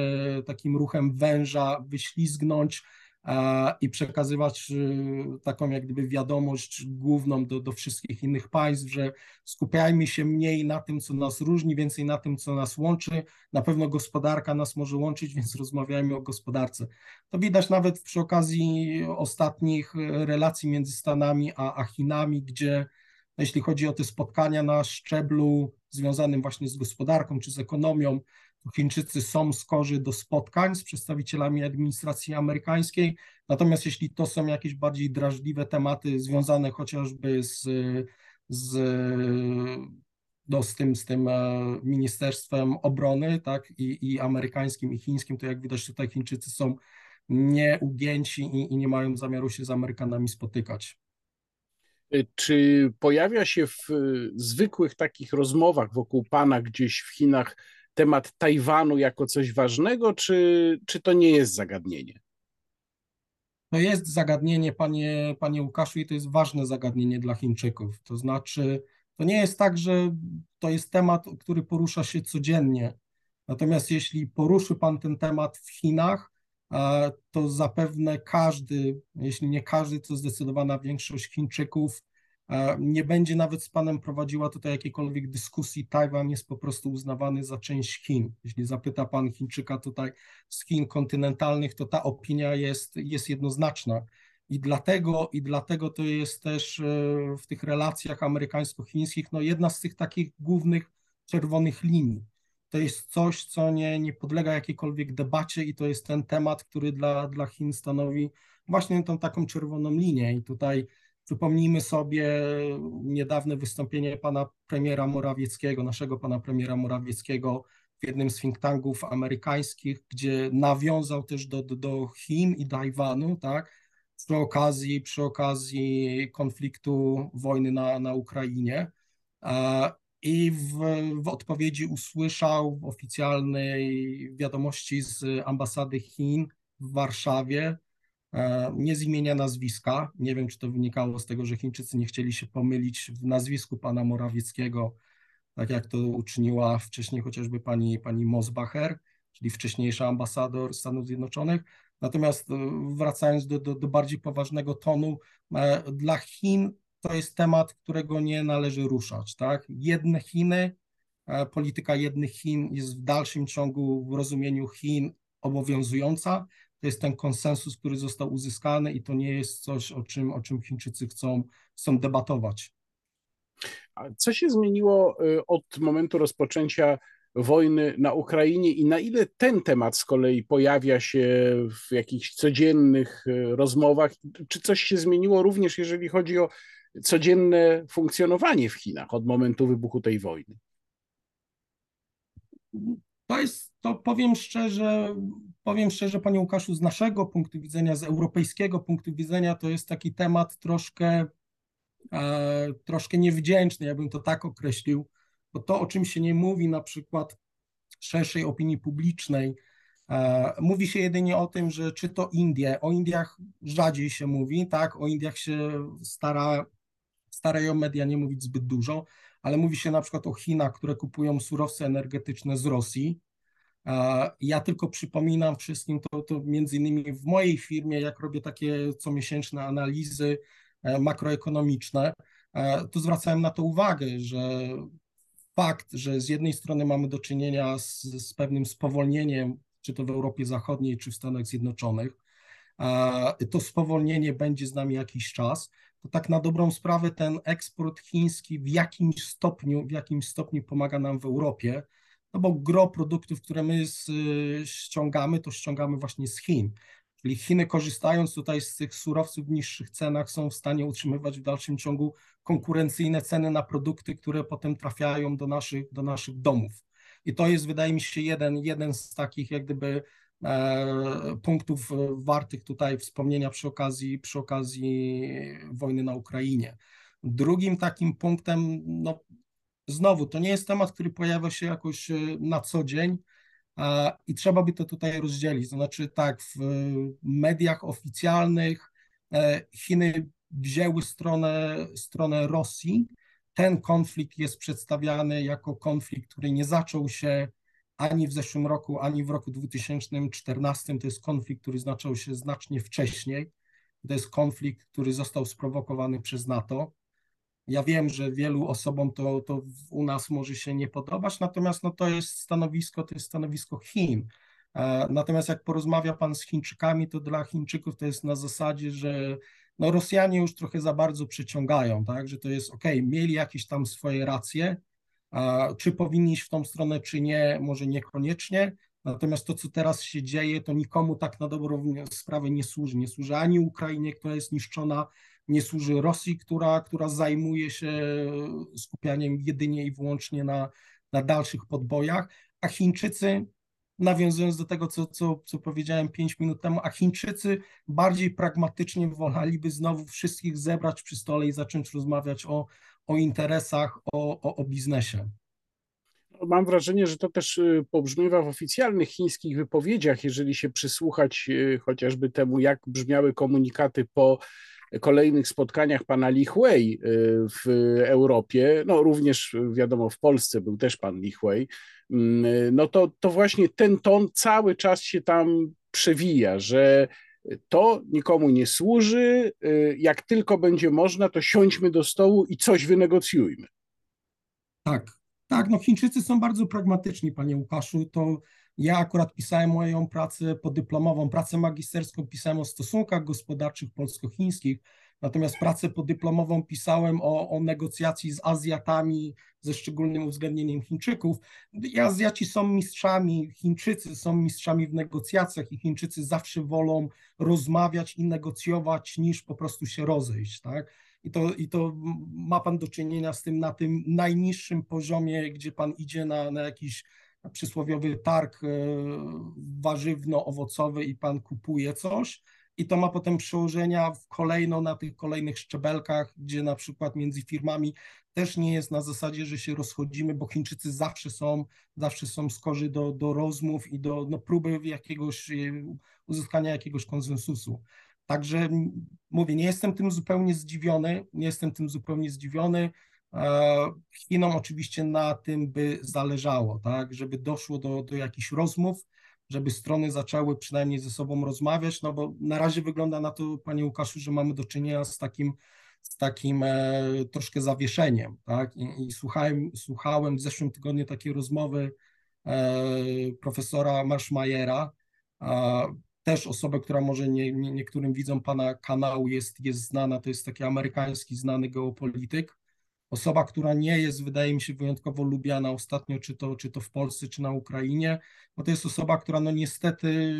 takim ruchem węża wyślizgnąć i przekazywać y, taką jak gdyby wiadomość główną do, do wszystkich innych państw, że skupiajmy się mniej na tym, co nas różni, więcej na tym, co nas łączy. Na pewno gospodarka nas może łączyć, więc rozmawiajmy o gospodarce. To widać nawet przy okazji ostatnich relacji między Stanami a, a Chinami, gdzie jeśli chodzi o te spotkania na szczeblu związanym właśnie z gospodarką czy z ekonomią, Chińczycy są skorzy do spotkań z przedstawicielami administracji amerykańskiej, natomiast jeśli to są jakieś bardziej drażliwe tematy związane chociażby z, z, no, z, tym, z tym e, Ministerstwem Obrony, tak, i, i amerykańskim, i chińskim, to jak widać tutaj Chińczycy są nieugięci i, i nie mają zamiaru się z Amerykanami spotykać. Czy pojawia się w zwykłych takich rozmowach wokół Pana gdzieś w Chinach temat Tajwanu jako coś ważnego, czy, czy to nie jest zagadnienie? To jest zagadnienie, panie, panie Łukaszu, i to jest ważne zagadnienie dla Chińczyków. To znaczy, to nie jest tak, że to jest temat, który porusza się codziennie. Natomiast jeśli poruszy pan ten temat w Chinach, e, to zapewne każdy, jeśli nie każdy, to zdecydowana większość Chińczyków nie będzie nawet z Panem prowadziła tutaj jakiejkolwiek dyskusji. Tajwan jest po prostu uznawany za część Chin. Jeśli zapyta Pan Chińczyka tutaj z Chin kontynentalnych, to ta opinia jest, jest jednoznaczna. I dlatego, I dlatego to jest też e, w tych relacjach amerykańsko-chińskich no jedna z tych takich głównych czerwonych linii. To jest coś, co nie, nie podlega jakiejkolwiek debacie i to jest ten temat, który dla, dla Chin stanowi właśnie tą taką czerwoną linię. I tutaj Przypomnijmy sobie niedawne wystąpienie pana premiera Morawieckiego, naszego pana premiera Morawieckiego w jednym z think tanków amerykańskich, gdzie nawiązał też do, do, Chin i Tajwanu, tak, przy okazji, przy okazji konfliktu wojny na, na Ukrainie. I w, w odpowiedzi usłyszał w oficjalnej wiadomości z ambasady Chin w Warszawie, E, nie z imienia nazwiska. Nie wiem, czy to wynikało z tego, że Chińczycy nie chcieli się pomylić w nazwisku pana Morawieckiego, tak jak to uczyniła wcześniej chociażby pani, pani Mosbacher, czyli wcześniejsza ambasador Stanów Zjednoczonych. Natomiast e, wracając do, do, do bardziej poważnego tonu, e, dla Chin to jest temat, którego nie należy ruszać. Tak? Jedne Chiny, polityka jednych Chin jest w dalszym ciągu w rozumieniu Chin obowiązująca to jest ten konsensus, który został uzyskany i to nie jest coś, o czym, o czym Chińczycy chcą, chcą debatować. A co się zmieniło y, od momentu rozpoczęcia wojny na Ukrainie i na ile ten temat z kolei pojawia się w jakichś codziennych y, rozmowach? Czy coś się zmieniło również, jeżeli chodzi o codzienne funkcjonowanie w Chinach od momentu wybuchu tej wojny? To jest, to powiem szczerze, powiem szczerze, panie Łukaszu, z naszego punktu widzenia, z europejskiego punktu widzenia, to jest taki temat troszkę, e, troszkę niewdzięczny, ja bym to tak określił, bo to, o czym się nie mówi na przykład szerszej opinii publicznej, e, mówi się jedynie o tym, że czy to Indie, o Indiach rzadziej się mówi, tak, o Indiach się stara, starają media nie mówić zbyt dużo, ale mówi się na przykład o Chinach, które kupują surowce energetyczne z Rosji, ja tylko przypominam wszystkim to, to między innymi w mojej firmie, jak robię takie comiesięczne analizy e, makroekonomiczne, e, to zwracałem na to uwagę, że fakt, że z jednej strony mamy do czynienia z, z pewnym spowolnieniem, czy to w Europie Zachodniej, czy w Stanach Zjednoczonych, to spowolnienie będzie z nami jakiś czas, to tak na dobrą sprawę ten eksport chiński w jakimś stopniu, w jakimś stopniu pomaga nam w Europie, no bo gro produktów, które my z, ściągamy, to ściągamy właśnie z Chin. Czyli Chiny korzystając tutaj z tych surowców w niższych cenach są w stanie utrzymywać w dalszym ciągu konkurencyjne ceny na produkty, które potem trafiają do naszych, do naszych domów. I to jest, wydaje mi się, jeden, jeden z takich jak gdyby e, punktów wartych tutaj wspomnienia przy okazji, przy okazji wojny na Ukrainie. Drugim takim punktem, no, znowu, to nie jest temat, który pojawia się jakoś na co dzień i trzeba by to tutaj rozdzielić. To znaczy, tak, w mediach oficjalnych Chiny wzięły stronę, stronę Rosji. Ten konflikt jest przedstawiany jako konflikt, który nie zaczął się ani w zeszłym roku, ani w roku 2014. To jest konflikt, który zaczął się znacznie wcześniej. To jest konflikt, który został sprowokowany przez NATO. Ja wiem, że wielu osobom to, to u nas może się nie podobać, natomiast no to jest stanowisko, to jest stanowisko Chin. E, natomiast jak porozmawia pan z Chińczykami, to dla Chińczyków to jest na zasadzie, że no Rosjanie już trochę za bardzo przyciągają, tak, że to jest ok, mieli jakieś tam swoje racje, czy powinni iść w tą stronę, czy nie, może niekoniecznie, natomiast to, co teraz się dzieje, to nikomu tak na dobrą sprawę nie służy, nie służy ani Ukrainie, która jest niszczona, nie służy Rosji, która, która zajmuje się skupianiem jedynie i wyłącznie na, na dalszych podbojach, a Chińczycy nawiązując do tego, co, co, co powiedziałem 5 minut temu, a Chińczycy bardziej pragmatycznie wolaliby znowu wszystkich zebrać przy stole i zacząć rozmawiać o, o interesach, o, o, o biznesie. Mam wrażenie, że to też y, pobrzmiewa w oficjalnych chińskich wypowiedziach, jeżeli się przysłuchać y, chociażby temu, jak brzmiały komunikaty po kolejnych spotkaniach pana Li y, w Europie, no również wiadomo w Polsce był też pan Li mm, no to, to właśnie ten ton cały czas się tam przewija, że to nikomu nie służy, y, jak tylko będzie można, to siądźmy do stołu i coś wynegocjujmy. Tak, tak, no Chińczycy są bardzo pragmatyczni, panie Łukaszu, to ja akurat pisałem moją pracę podyplomową, pracę magisterską pisałem o stosunkach gospodarczych polsko-chińskich, natomiast pracę podyplomową pisałem o, o negocjacji z Azjatami ze szczególnym uwzględnieniem Chińczyków. Azjaci są mistrzami, Chińczycy są mistrzami w negocjacjach i Chińczycy zawsze wolą rozmawiać i negocjować niż po prostu się rozejść, tak? I to, I to ma pan do czynienia z tym na tym najniższym poziomie, gdzie pan idzie na, na jakiś przysłowiowy targ e, warzywno-owocowy i pan kupuje coś, i to ma potem przełożenia kolejno na tych kolejnych szczebelkach, gdzie na przykład między firmami też nie jest na zasadzie, że się rozchodzimy, bo Chińczycy zawsze są, zawsze są skorzy do, do rozmów i do no, próby jakiegoś e, uzyskania jakiegoś konsensusu. Także mówię, nie jestem tym zupełnie zdziwiony, nie jestem tym zupełnie zdziwiony. E, Chinom oczywiście na tym by zależało, tak, żeby doszło do, do jakichś rozmów, żeby strony zaczęły przynajmniej ze sobą rozmawiać, no bo na razie wygląda na to, panie Łukaszu, że mamy do czynienia z takim, z takim e, troszkę zawieszeniem, tak, i, i słuchałem, słuchałem w zeszłym tygodniu takiej rozmowy e, profesora Marszmajera, e, też osobę, która może nie, nie, niektórym widzom pana kanału jest, jest znana, to jest taki amerykański znany geopolityk, osoba, która nie jest, wydaje mi się, wyjątkowo lubiana ostatnio, czy to, czy to w Polsce, czy na Ukrainie, bo to jest osoba, która no niestety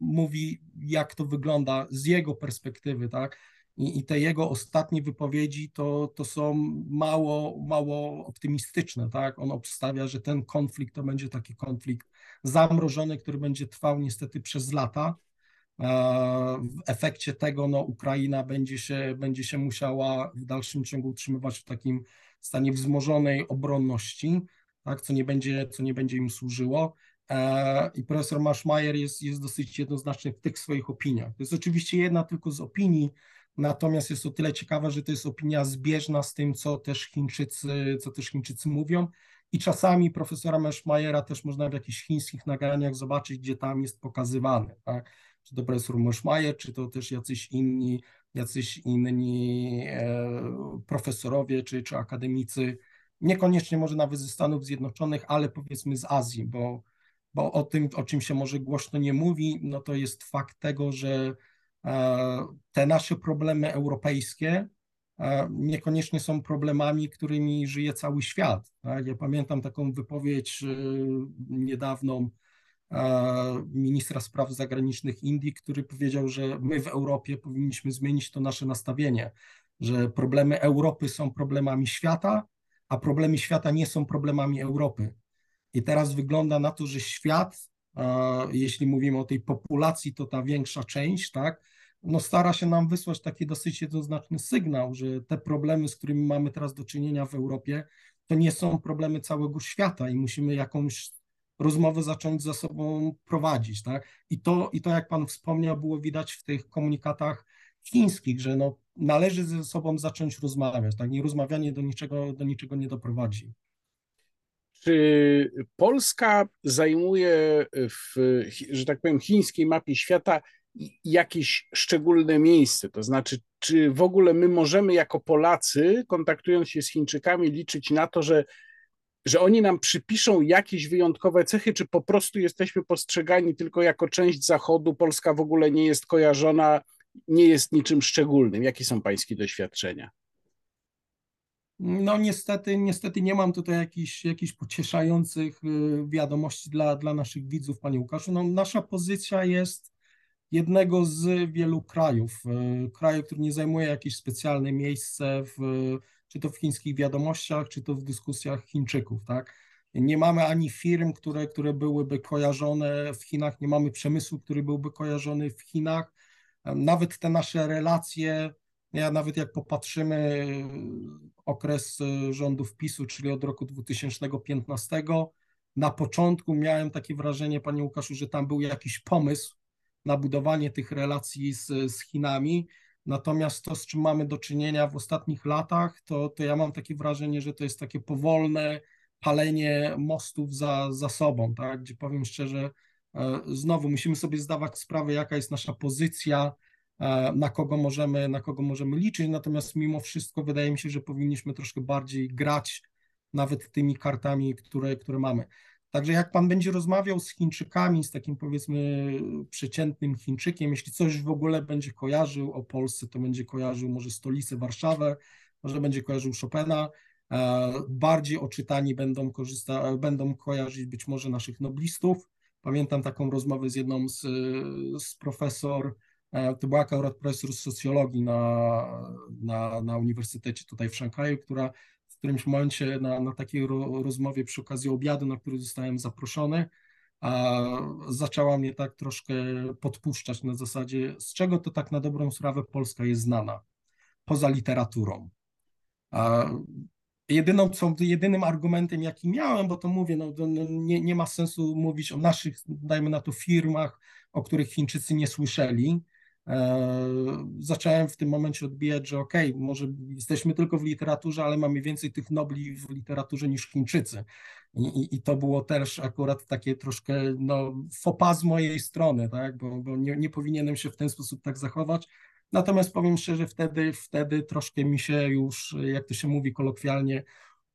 mówi, jak to wygląda z jego perspektywy, tak? I, i te jego ostatnie wypowiedzi to, to są mało, mało optymistyczne, tak? On obstawia, że ten konflikt to będzie taki konflikt zamrożony, który będzie trwał niestety przez lata, w efekcie tego no, Ukraina będzie się, będzie się musiała w dalszym ciągu utrzymywać w takim stanie wzmożonej obronności, tak, co, nie będzie, co nie będzie im służyło. E, I profesor Maschmeyer jest, jest dosyć jednoznaczny w tych swoich opiniach. To jest oczywiście jedna tylko z opinii, natomiast jest o tyle ciekawa, że to jest opinia zbieżna z tym, co też Chińczycy, co też Chińczycy mówią. I czasami profesora Maschmeyera też można w jakichś chińskich nagraniach zobaczyć, gdzie tam jest pokazywany. Tak? Czy to profesor Moszmajer, czy to też jacyś inni, jacyś inni e, profesorowie, czy, czy akademicy, niekoniecznie może nawet ze Stanów Zjednoczonych, ale powiedzmy z Azji, bo, bo o tym, o czym się może głośno nie mówi, no to jest fakt tego, że e, te nasze problemy europejskie e, niekoniecznie są problemami, którymi żyje cały świat. Tak? Ja pamiętam taką wypowiedź niedawną ministra spraw zagranicznych Indii, który powiedział, że my w Europie powinniśmy zmienić to nasze nastawienie, że problemy Europy są problemami świata, a problemy świata nie są problemami Europy. I teraz wygląda na to, że świat, jeśli mówimy o tej populacji, to ta większa część, tak, no stara się nam wysłać taki dosyć jednoznaczny sygnał, że te problemy, z którymi mamy teraz do czynienia w Europie, to nie są problemy całego świata i musimy jakąś rozmowę zacząć ze sobą prowadzić. Tak? I, to, I to, jak Pan wspomniał, było widać w tych komunikatach chińskich, że no, należy ze sobą zacząć rozmawiać. Tak? Nierozmawianie do niczego, do niczego nie doprowadzi. Czy Polska zajmuje w, że tak powiem, chińskiej mapie świata jakieś szczególne miejsce? To znaczy, czy w ogóle my możemy jako Polacy, kontaktując się z Chińczykami, liczyć na to, że, że oni nam przypiszą jakieś wyjątkowe cechy, czy po prostu jesteśmy postrzegani tylko jako część Zachodu? Polska w ogóle nie jest kojarzona, nie jest niczym szczególnym. Jakie są Pańskie doświadczenia? No niestety, niestety nie mam tutaj jakichś, jakichś pocieszających y, wiadomości dla, dla naszych widzów, Panie Łukaszu. No, nasza pozycja jest jednego z wielu krajów, y, kraju, który nie zajmuje jakieś specjalne miejsce w, czy to w chińskich wiadomościach, czy to w dyskusjach Chińczyków, tak? Nie mamy ani firm, które, które byłyby kojarzone w Chinach, nie mamy przemysłu, który byłby kojarzony w Chinach. Nawet te nasze relacje ja nawet jak popatrzymy okres rządów PiSu, czyli od roku 2015, na początku miałem takie wrażenie, panie Łukaszu, że tam był jakiś pomysł na budowanie tych relacji z, z Chinami. Natomiast to, z czym mamy do czynienia w ostatnich latach, to, to ja mam takie wrażenie, że to jest takie powolne palenie mostów za, za sobą, tak? gdzie powiem szczerze, e, znowu musimy sobie zdawać sprawę, jaka jest nasza pozycja E, na kogo możemy, na kogo możemy liczyć, natomiast mimo wszystko wydaje mi się, że powinniśmy troszkę bardziej grać nawet tymi kartami, które, które mamy. Także jak pan będzie rozmawiał z Chińczykami, z takim powiedzmy przeciętnym Chińczykiem, jeśli coś w ogóle będzie kojarzył o Polsce, to będzie kojarzył może stolicę Warszawę, może będzie kojarzył Chopina, e, bardziej oczytani będą, korzysta, będą kojarzyć być może naszych noblistów. Pamiętam taką rozmowę z jedną z, z profesor to była akurat profesor socjologii na, na, na Uniwersytecie tutaj w Szanghaju, która w którymś momencie na, na takiej ro, rozmowie przy okazji obiadu, na który zostałem zaproszony, a zaczęła mnie tak troszkę podpuszczać na zasadzie, z czego to tak na dobrą sprawę Polska jest znana, poza literaturą. A jedyną, co, jedynym argumentem, jaki miałem, bo to mówię, no, no, nie, nie ma sensu mówić o naszych, dajmy na to, firmach, o których Chińczycy nie słyszeli, E, zacząłem w tym momencie odbijać, że okay, może jesteśmy tylko w literaturze, ale mamy więcej tych nobli w literaturze niż Chińczycy. I, i, i to było też akurat takie troszkę no, fopa z mojej strony, tak? bo, bo nie, nie powinienem się w ten sposób tak zachować. Natomiast powiem szczerze, wtedy, wtedy troszkę mi się już, jak to się mówi kolokwialnie,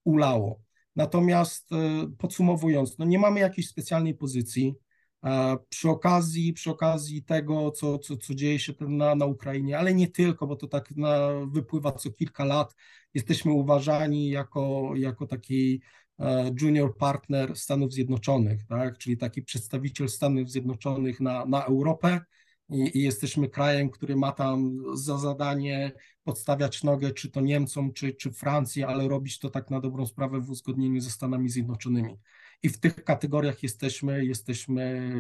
ulało. Natomiast e, podsumowując, no nie mamy jakiejś specjalnej pozycji. Przy okazji, przy okazji tego, co, co, co dzieje się na, na Ukrainie, ale nie tylko, bo to tak na, wypływa co kilka lat, jesteśmy uważani jako, jako taki e, junior partner Stanów Zjednoczonych, tak? czyli taki przedstawiciel Stanów Zjednoczonych na, na Europę i, i jesteśmy krajem, który ma tam za zadanie podstawiać nogę czy to Niemcom, czy, czy Francji, ale robić to tak na dobrą sprawę w uzgodnieniu ze Stanami Zjednoczonymi i w tych kategoriach jesteśmy, jesteśmy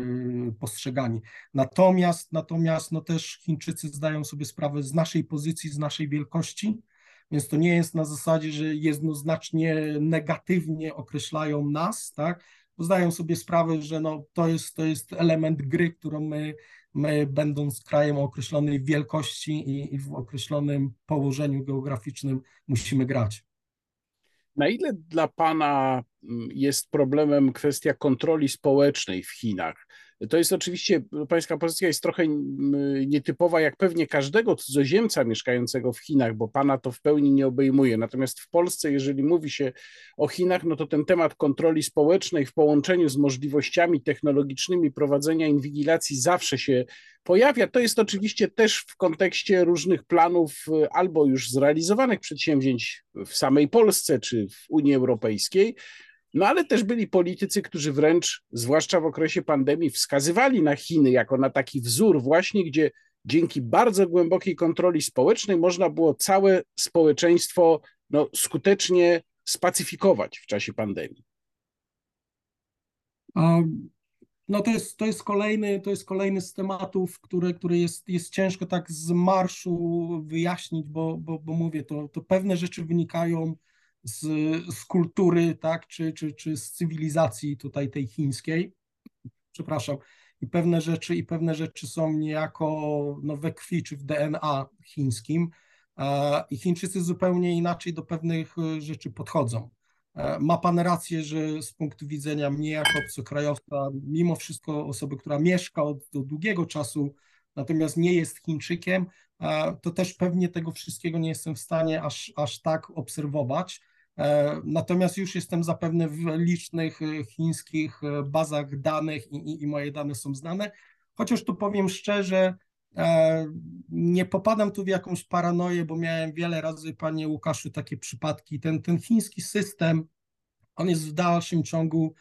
postrzegani. Natomiast, natomiast no też Chińczycy zdają sobie sprawę z naszej pozycji, z naszej wielkości, więc to nie jest na zasadzie, że jednoznacznie negatywnie określają nas, tak? Zdają sobie sprawę, że no, to, jest, to jest element gry, którą my, my będąc krajem o określonej wielkości i, i w określonym położeniu geograficznym musimy grać. Na ile dla Pana mm, jest problemem kwestia kontroli społecznej w Chinach? To jest oczywiście, pańska pozycja jest trochę mm, nietypowa, jak pewnie każdego cudzoziemca mieszkającego w Chinach, bo pana to w pełni nie obejmuje. Natomiast w Polsce, jeżeli mówi się o Chinach, no to ten temat kontroli społecznej w połączeniu z możliwościami technologicznymi prowadzenia inwigilacji zawsze się pojawia. To jest oczywiście też w kontekście różnych planów albo już zrealizowanych przedsięwzięć w samej Polsce czy w Unii Europejskiej, no ale też byli politycy, którzy wręcz, zwłaszcza w okresie pandemii, wskazywali na Chiny jako na taki wzór, właśnie gdzie dzięki bardzo głębokiej kontroli społecznej można było całe społeczeństwo no, skutecznie spacyfikować w czasie pandemii. No to jest, to jest kolejny, to jest kolejny z tematów, które, które jest, jest ciężko tak z marszu wyjaśnić, bo, bo, bo mówię, to, to pewne rzeczy wynikają z, z kultury, tak, czy, czy, czy z cywilizacji tutaj tej chińskiej. Przepraszam. I pewne rzeczy, i pewne rzeczy są niejako no, we krwi czy w DNA chińskim. I Chińczycy zupełnie inaczej do pewnych e, rzeczy podchodzą. E, ma pan rację, że z punktu widzenia mnie jako obcokrajowca, mimo wszystko osoby, która mieszka od, od długiego czasu, natomiast nie jest Chińczykiem, to też pewnie tego wszystkiego nie jestem w stanie aż, aż tak obserwować. E, natomiast już jestem zapewne w licznych e, chińskich e, bazach danych i, i, i moje dane są znane. Chociaż tu powiem szczerze, nie popadam tu w jakąś paranoję, bo miałem wiele razy, panie Łukaszu, takie przypadki. Ten, ten chiński system, on jest w dalszym ciągu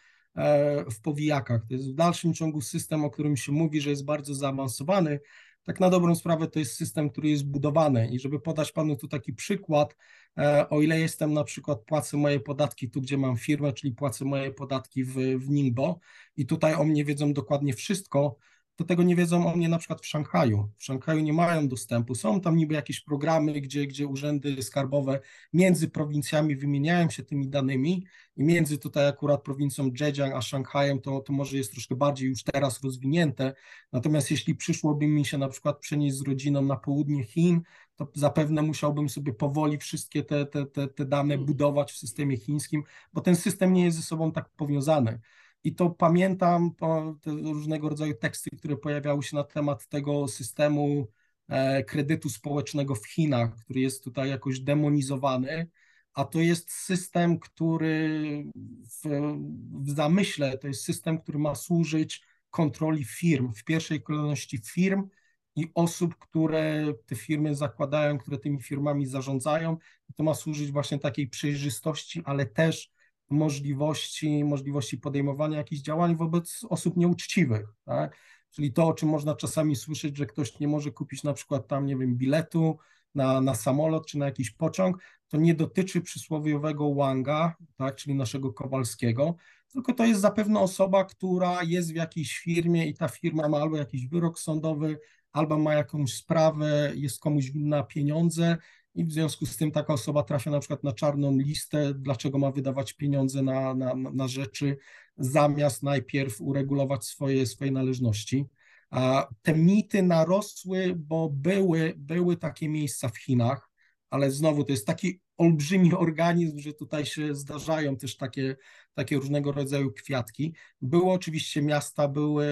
w powijakach. To jest w dalszym ciągu system, o którym się mówi, że jest bardzo zaawansowany, tak na dobrą sprawę to jest system, który jest budowany i żeby podać Panu tu taki przykład, e, o ile jestem na przykład, płacę moje podatki tu, gdzie mam firmę, czyli płacę moje podatki w, w Ningbo i tutaj o mnie wiedzą dokładnie wszystko, to tego nie wiedzą o mnie na przykład w Szanghaju. W Szanghaju nie mają dostępu. Są tam niby jakieś programy, gdzie, gdzie urzędy skarbowe między prowincjami wymieniają się tymi danymi i między tutaj akurat prowincją Zhejiang a Szanghajem to, to może jest troszkę bardziej już teraz rozwinięte. Natomiast jeśli przyszłoby mi się na przykład przenieść z rodziną na południe Chin, to zapewne musiałbym sobie powoli wszystkie te, te, te, te dane budować w systemie chińskim, bo ten system nie jest ze sobą tak powiązany. I to pamiętam te różnego rodzaju teksty, które pojawiały się na temat tego systemu e, kredytu społecznego w Chinach, który jest tutaj jakoś demonizowany, a to jest system, który w, w zamyśle to jest system, który ma służyć kontroli firm, w pierwszej kolejności firm i osób, które te firmy zakładają, które tymi firmami zarządzają. To ma służyć właśnie takiej przejrzystości, ale też możliwości, możliwości podejmowania jakichś działań wobec osób nieuczciwych, tak? Czyli to, o czym można czasami słyszeć, że ktoś nie może kupić na przykład tam, nie wiem, biletu na, na samolot czy na jakiś pociąg, to nie dotyczy przysłowiowego Wanga, tak, czyli naszego Kowalskiego, tylko to jest zapewne osoba, która jest w jakiejś firmie i ta firma ma albo jakiś wyrok sądowy, albo ma jakąś sprawę, jest komuś winna pieniądze i w związku z tym taka osoba trafia na przykład na czarną listę, dlaczego ma wydawać pieniądze na, na, na rzeczy, zamiast najpierw uregulować swoje, swoje należności. A te mity narosły, bo były, były takie miejsca w Chinach, ale znowu to jest taki olbrzymi organizm, że tutaj się zdarzają też takie, takie różnego rodzaju kwiatki. Były oczywiście miasta, były,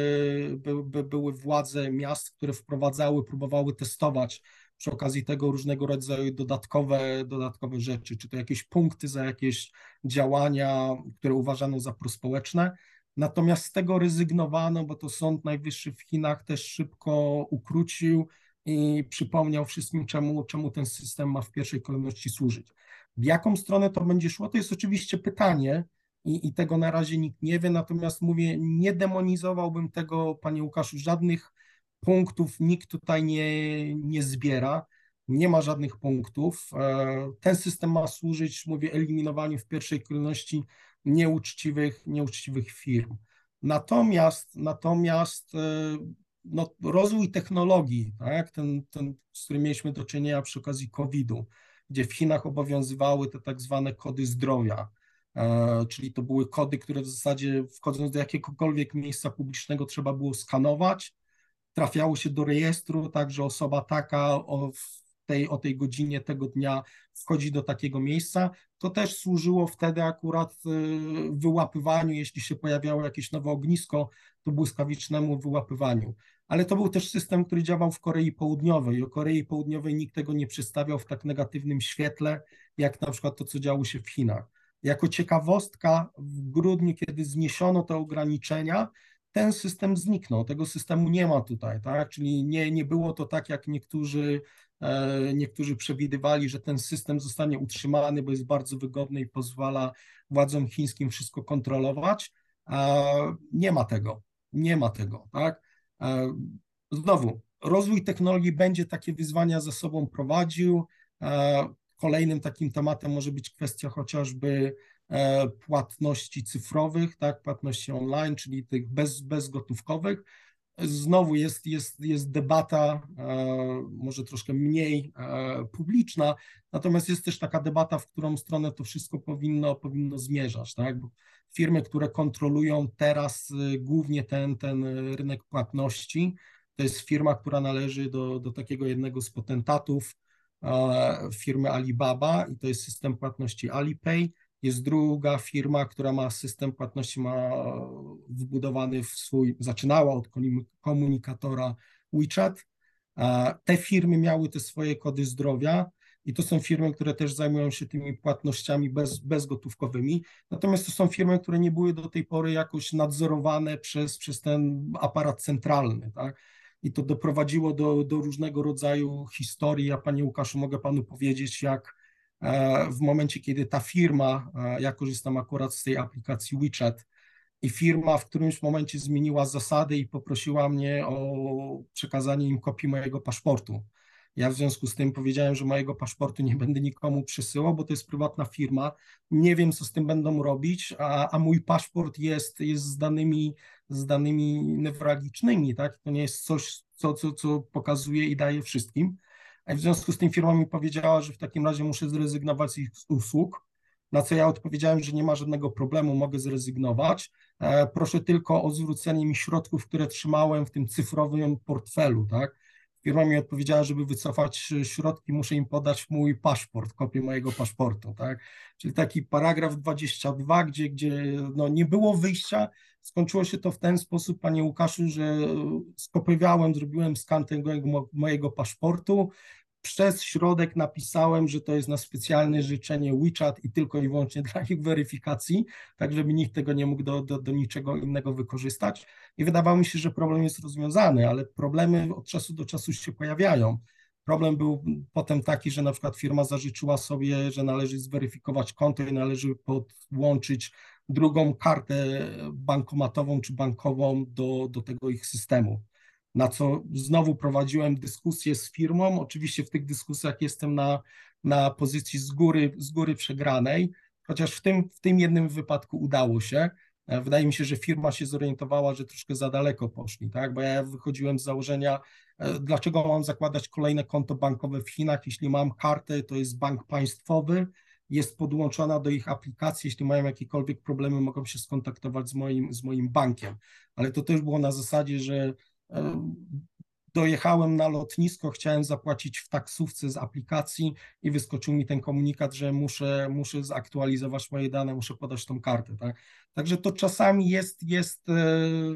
by, były władze miast, które wprowadzały, próbowały testować przy okazji tego różnego rodzaju dodatkowe, dodatkowe rzeczy, czy to jakieś punkty za jakieś działania, które uważano za prospołeczne. Natomiast z tego rezygnowano, bo to Sąd Najwyższy w Chinach też szybko ukrócił i przypomniał wszystkim, czemu, czemu ten system ma w pierwszej kolejności służyć. W jaką stronę to będzie szło, to jest oczywiście pytanie i, i tego na razie nikt nie wie, natomiast mówię, nie demonizowałbym tego, panie Łukaszu, żadnych punktów nikt tutaj nie, nie zbiera, nie ma żadnych punktów. E, ten system ma służyć, mówię, eliminowaniu w pierwszej kolejności nieuczciwych, nieuczciwych firm. Natomiast, natomiast e, no, rozwój technologii, tak, ten, ten, z którym mieliśmy do czynienia przy okazji COVID-u, gdzie w Chinach obowiązywały te tak zwane kody zdrowia, e, czyli to były kody, które w zasadzie wchodząc do jakiegokolwiek miejsca publicznego trzeba było skanować, trafiało się do rejestru, tak, że osoba taka o tej, o tej godzinie tego dnia wchodzi do takiego miejsca. To też służyło wtedy akurat y, wyłapywaniu, jeśli się pojawiało jakieś nowe ognisko, to błyskawicznemu wyłapywaniu. Ale to był też system, który działał w Korei Południowej. O Korei Południowej nikt tego nie przedstawiał w tak negatywnym świetle, jak na przykład to, co działo się w Chinach. Jako ciekawostka, w grudniu, kiedy zniesiono te ograniczenia, ten system zniknął, tego systemu nie ma tutaj, tak? Czyli nie, nie było to tak, jak niektórzy, e, niektórzy przewidywali, że ten system zostanie utrzymany, bo jest bardzo wygodny i pozwala władzom chińskim wszystko kontrolować. Nie ma tego, nie ma tego, tak? E, znowu, rozwój technologii będzie takie wyzwania za sobą prowadził. E, kolejnym takim tematem może być kwestia chociażby E, płatności cyfrowych, tak, płatności online, czyli tych bez, bezgotówkowych. Znowu jest, jest, jest debata, e, może troszkę mniej e, publiczna, natomiast jest też taka debata, w którą stronę to wszystko powinno, powinno zmierzać. Tak? Bo firmy, które kontrolują teraz y, głównie ten, ten rynek płatności, to jest firma, która należy do, do takiego jednego z potentatów e, firmy Alibaba i to jest system płatności Alipay. Jest druga firma, która ma system płatności, ma wbudowany w swój, zaczynała od komunikatora WeChat. Te firmy miały te swoje kody zdrowia i to są firmy, które też zajmują się tymi płatnościami bez, bezgotówkowymi. Natomiast to są firmy, które nie były do tej pory jakoś nadzorowane przez, przez ten aparat centralny. Tak? I to doprowadziło do, do różnego rodzaju historii. Ja, panie Łukaszu, mogę panu powiedzieć, jak w momencie, kiedy ta firma, e, ja korzystam akurat z tej aplikacji WeChat, i firma w którymś momencie zmieniła zasady i poprosiła mnie o przekazanie im kopii mojego paszportu. Ja w związku z tym powiedziałem, że mojego paszportu nie będę nikomu przesyłał, bo to jest prywatna firma. Nie wiem, co z tym będą robić, a, a mój paszport jest, jest z danymi, z danymi newralgicznymi, tak? To nie jest coś, co, co, co pokazuje i daje wszystkim. W związku z tym firma mi powiedziała, że w takim razie muszę zrezygnować z ich usług, na co ja odpowiedziałem, że nie ma żadnego problemu, mogę zrezygnować. E, proszę tylko o zwrócenie mi środków, które trzymałem w tym cyfrowym portfelu, tak? Firma mi odpowiedziała, żeby wycofać środki, muszę im podać mój paszport, kopię mojego paszportu, tak? Czyli taki paragraf 22, gdzie, gdzie no nie było wyjścia, skończyło się to w ten sposób, panie Łukaszu, że skopiowałem, zrobiłem skan tego mojego paszportu, przez środek napisałem, że to jest na specjalne życzenie WeChat i tylko i wyłącznie dla ich weryfikacji, tak żeby nikt tego nie mógł do, do, do niczego innego wykorzystać. I wydawało mi się, że problem jest rozwiązany, ale problemy od czasu do czasu się pojawiają. Problem był potem taki, że na przykład firma zażyczyła sobie, że należy zweryfikować konto i należy podłączyć drugą kartę bankomatową czy bankową do, do tego ich systemu na co znowu prowadziłem dyskusję z firmą. Oczywiście w tych dyskusjach jestem na, na pozycji z góry, z góry przegranej, chociaż w tym, w tym jednym wypadku udało się. E, wydaje mi się, że firma się zorientowała, że troszkę za daleko poszli, tak? Bo ja wychodziłem z założenia, e, dlaczego mam zakładać kolejne konto bankowe w Chinach, jeśli mam kartę, to jest bank państwowy, jest podłączona do ich aplikacji, jeśli mają jakiekolwiek problemy, mogą się skontaktować z moim, z moim bankiem. Ale to też było na zasadzie, że Dojechałem na lotnisko, chciałem zapłacić w taksówce z aplikacji i wyskoczył mi ten komunikat, że muszę, muszę zaktualizować moje dane, muszę podać tą kartę. Tak? Także to czasami jest, jest e,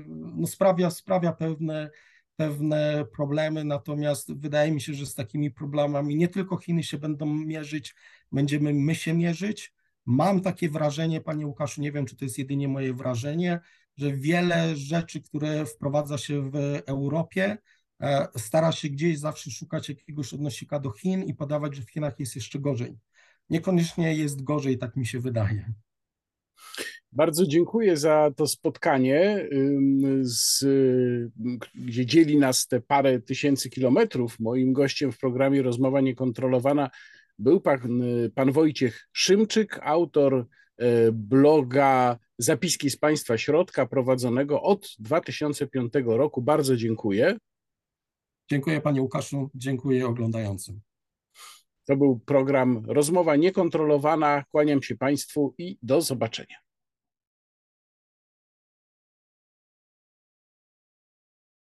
no sprawia, sprawia pewne, pewne problemy, natomiast wydaje mi się, że z takimi problemami nie tylko Chiny się będą mierzyć, będziemy my się mierzyć. Mam takie wrażenie, panie Łukaszu, nie wiem, czy to jest jedynie moje wrażenie, że wiele rzeczy, które wprowadza się w Europie, e, stara się gdzieś zawsze szukać jakiegoś odnosika do Chin i podawać, że w Chinach jest jeszcze gorzej. Niekoniecznie jest gorzej, tak mi się wydaje. Bardzo dziękuję za to spotkanie, z, gdzie dzieli nas te parę tysięcy kilometrów. Moim gościem w programie Rozmowa Niekontrolowana był pan, pan Wojciech Szymczyk, autor E, bloga Zapiski z Państwa Środka prowadzonego od 2005 roku. Bardzo dziękuję. Dziękuję Panie Łukaszu, dziękuję oglądającym. To był program Rozmowa Niekontrolowana. Kłaniam się Państwu i do zobaczenia.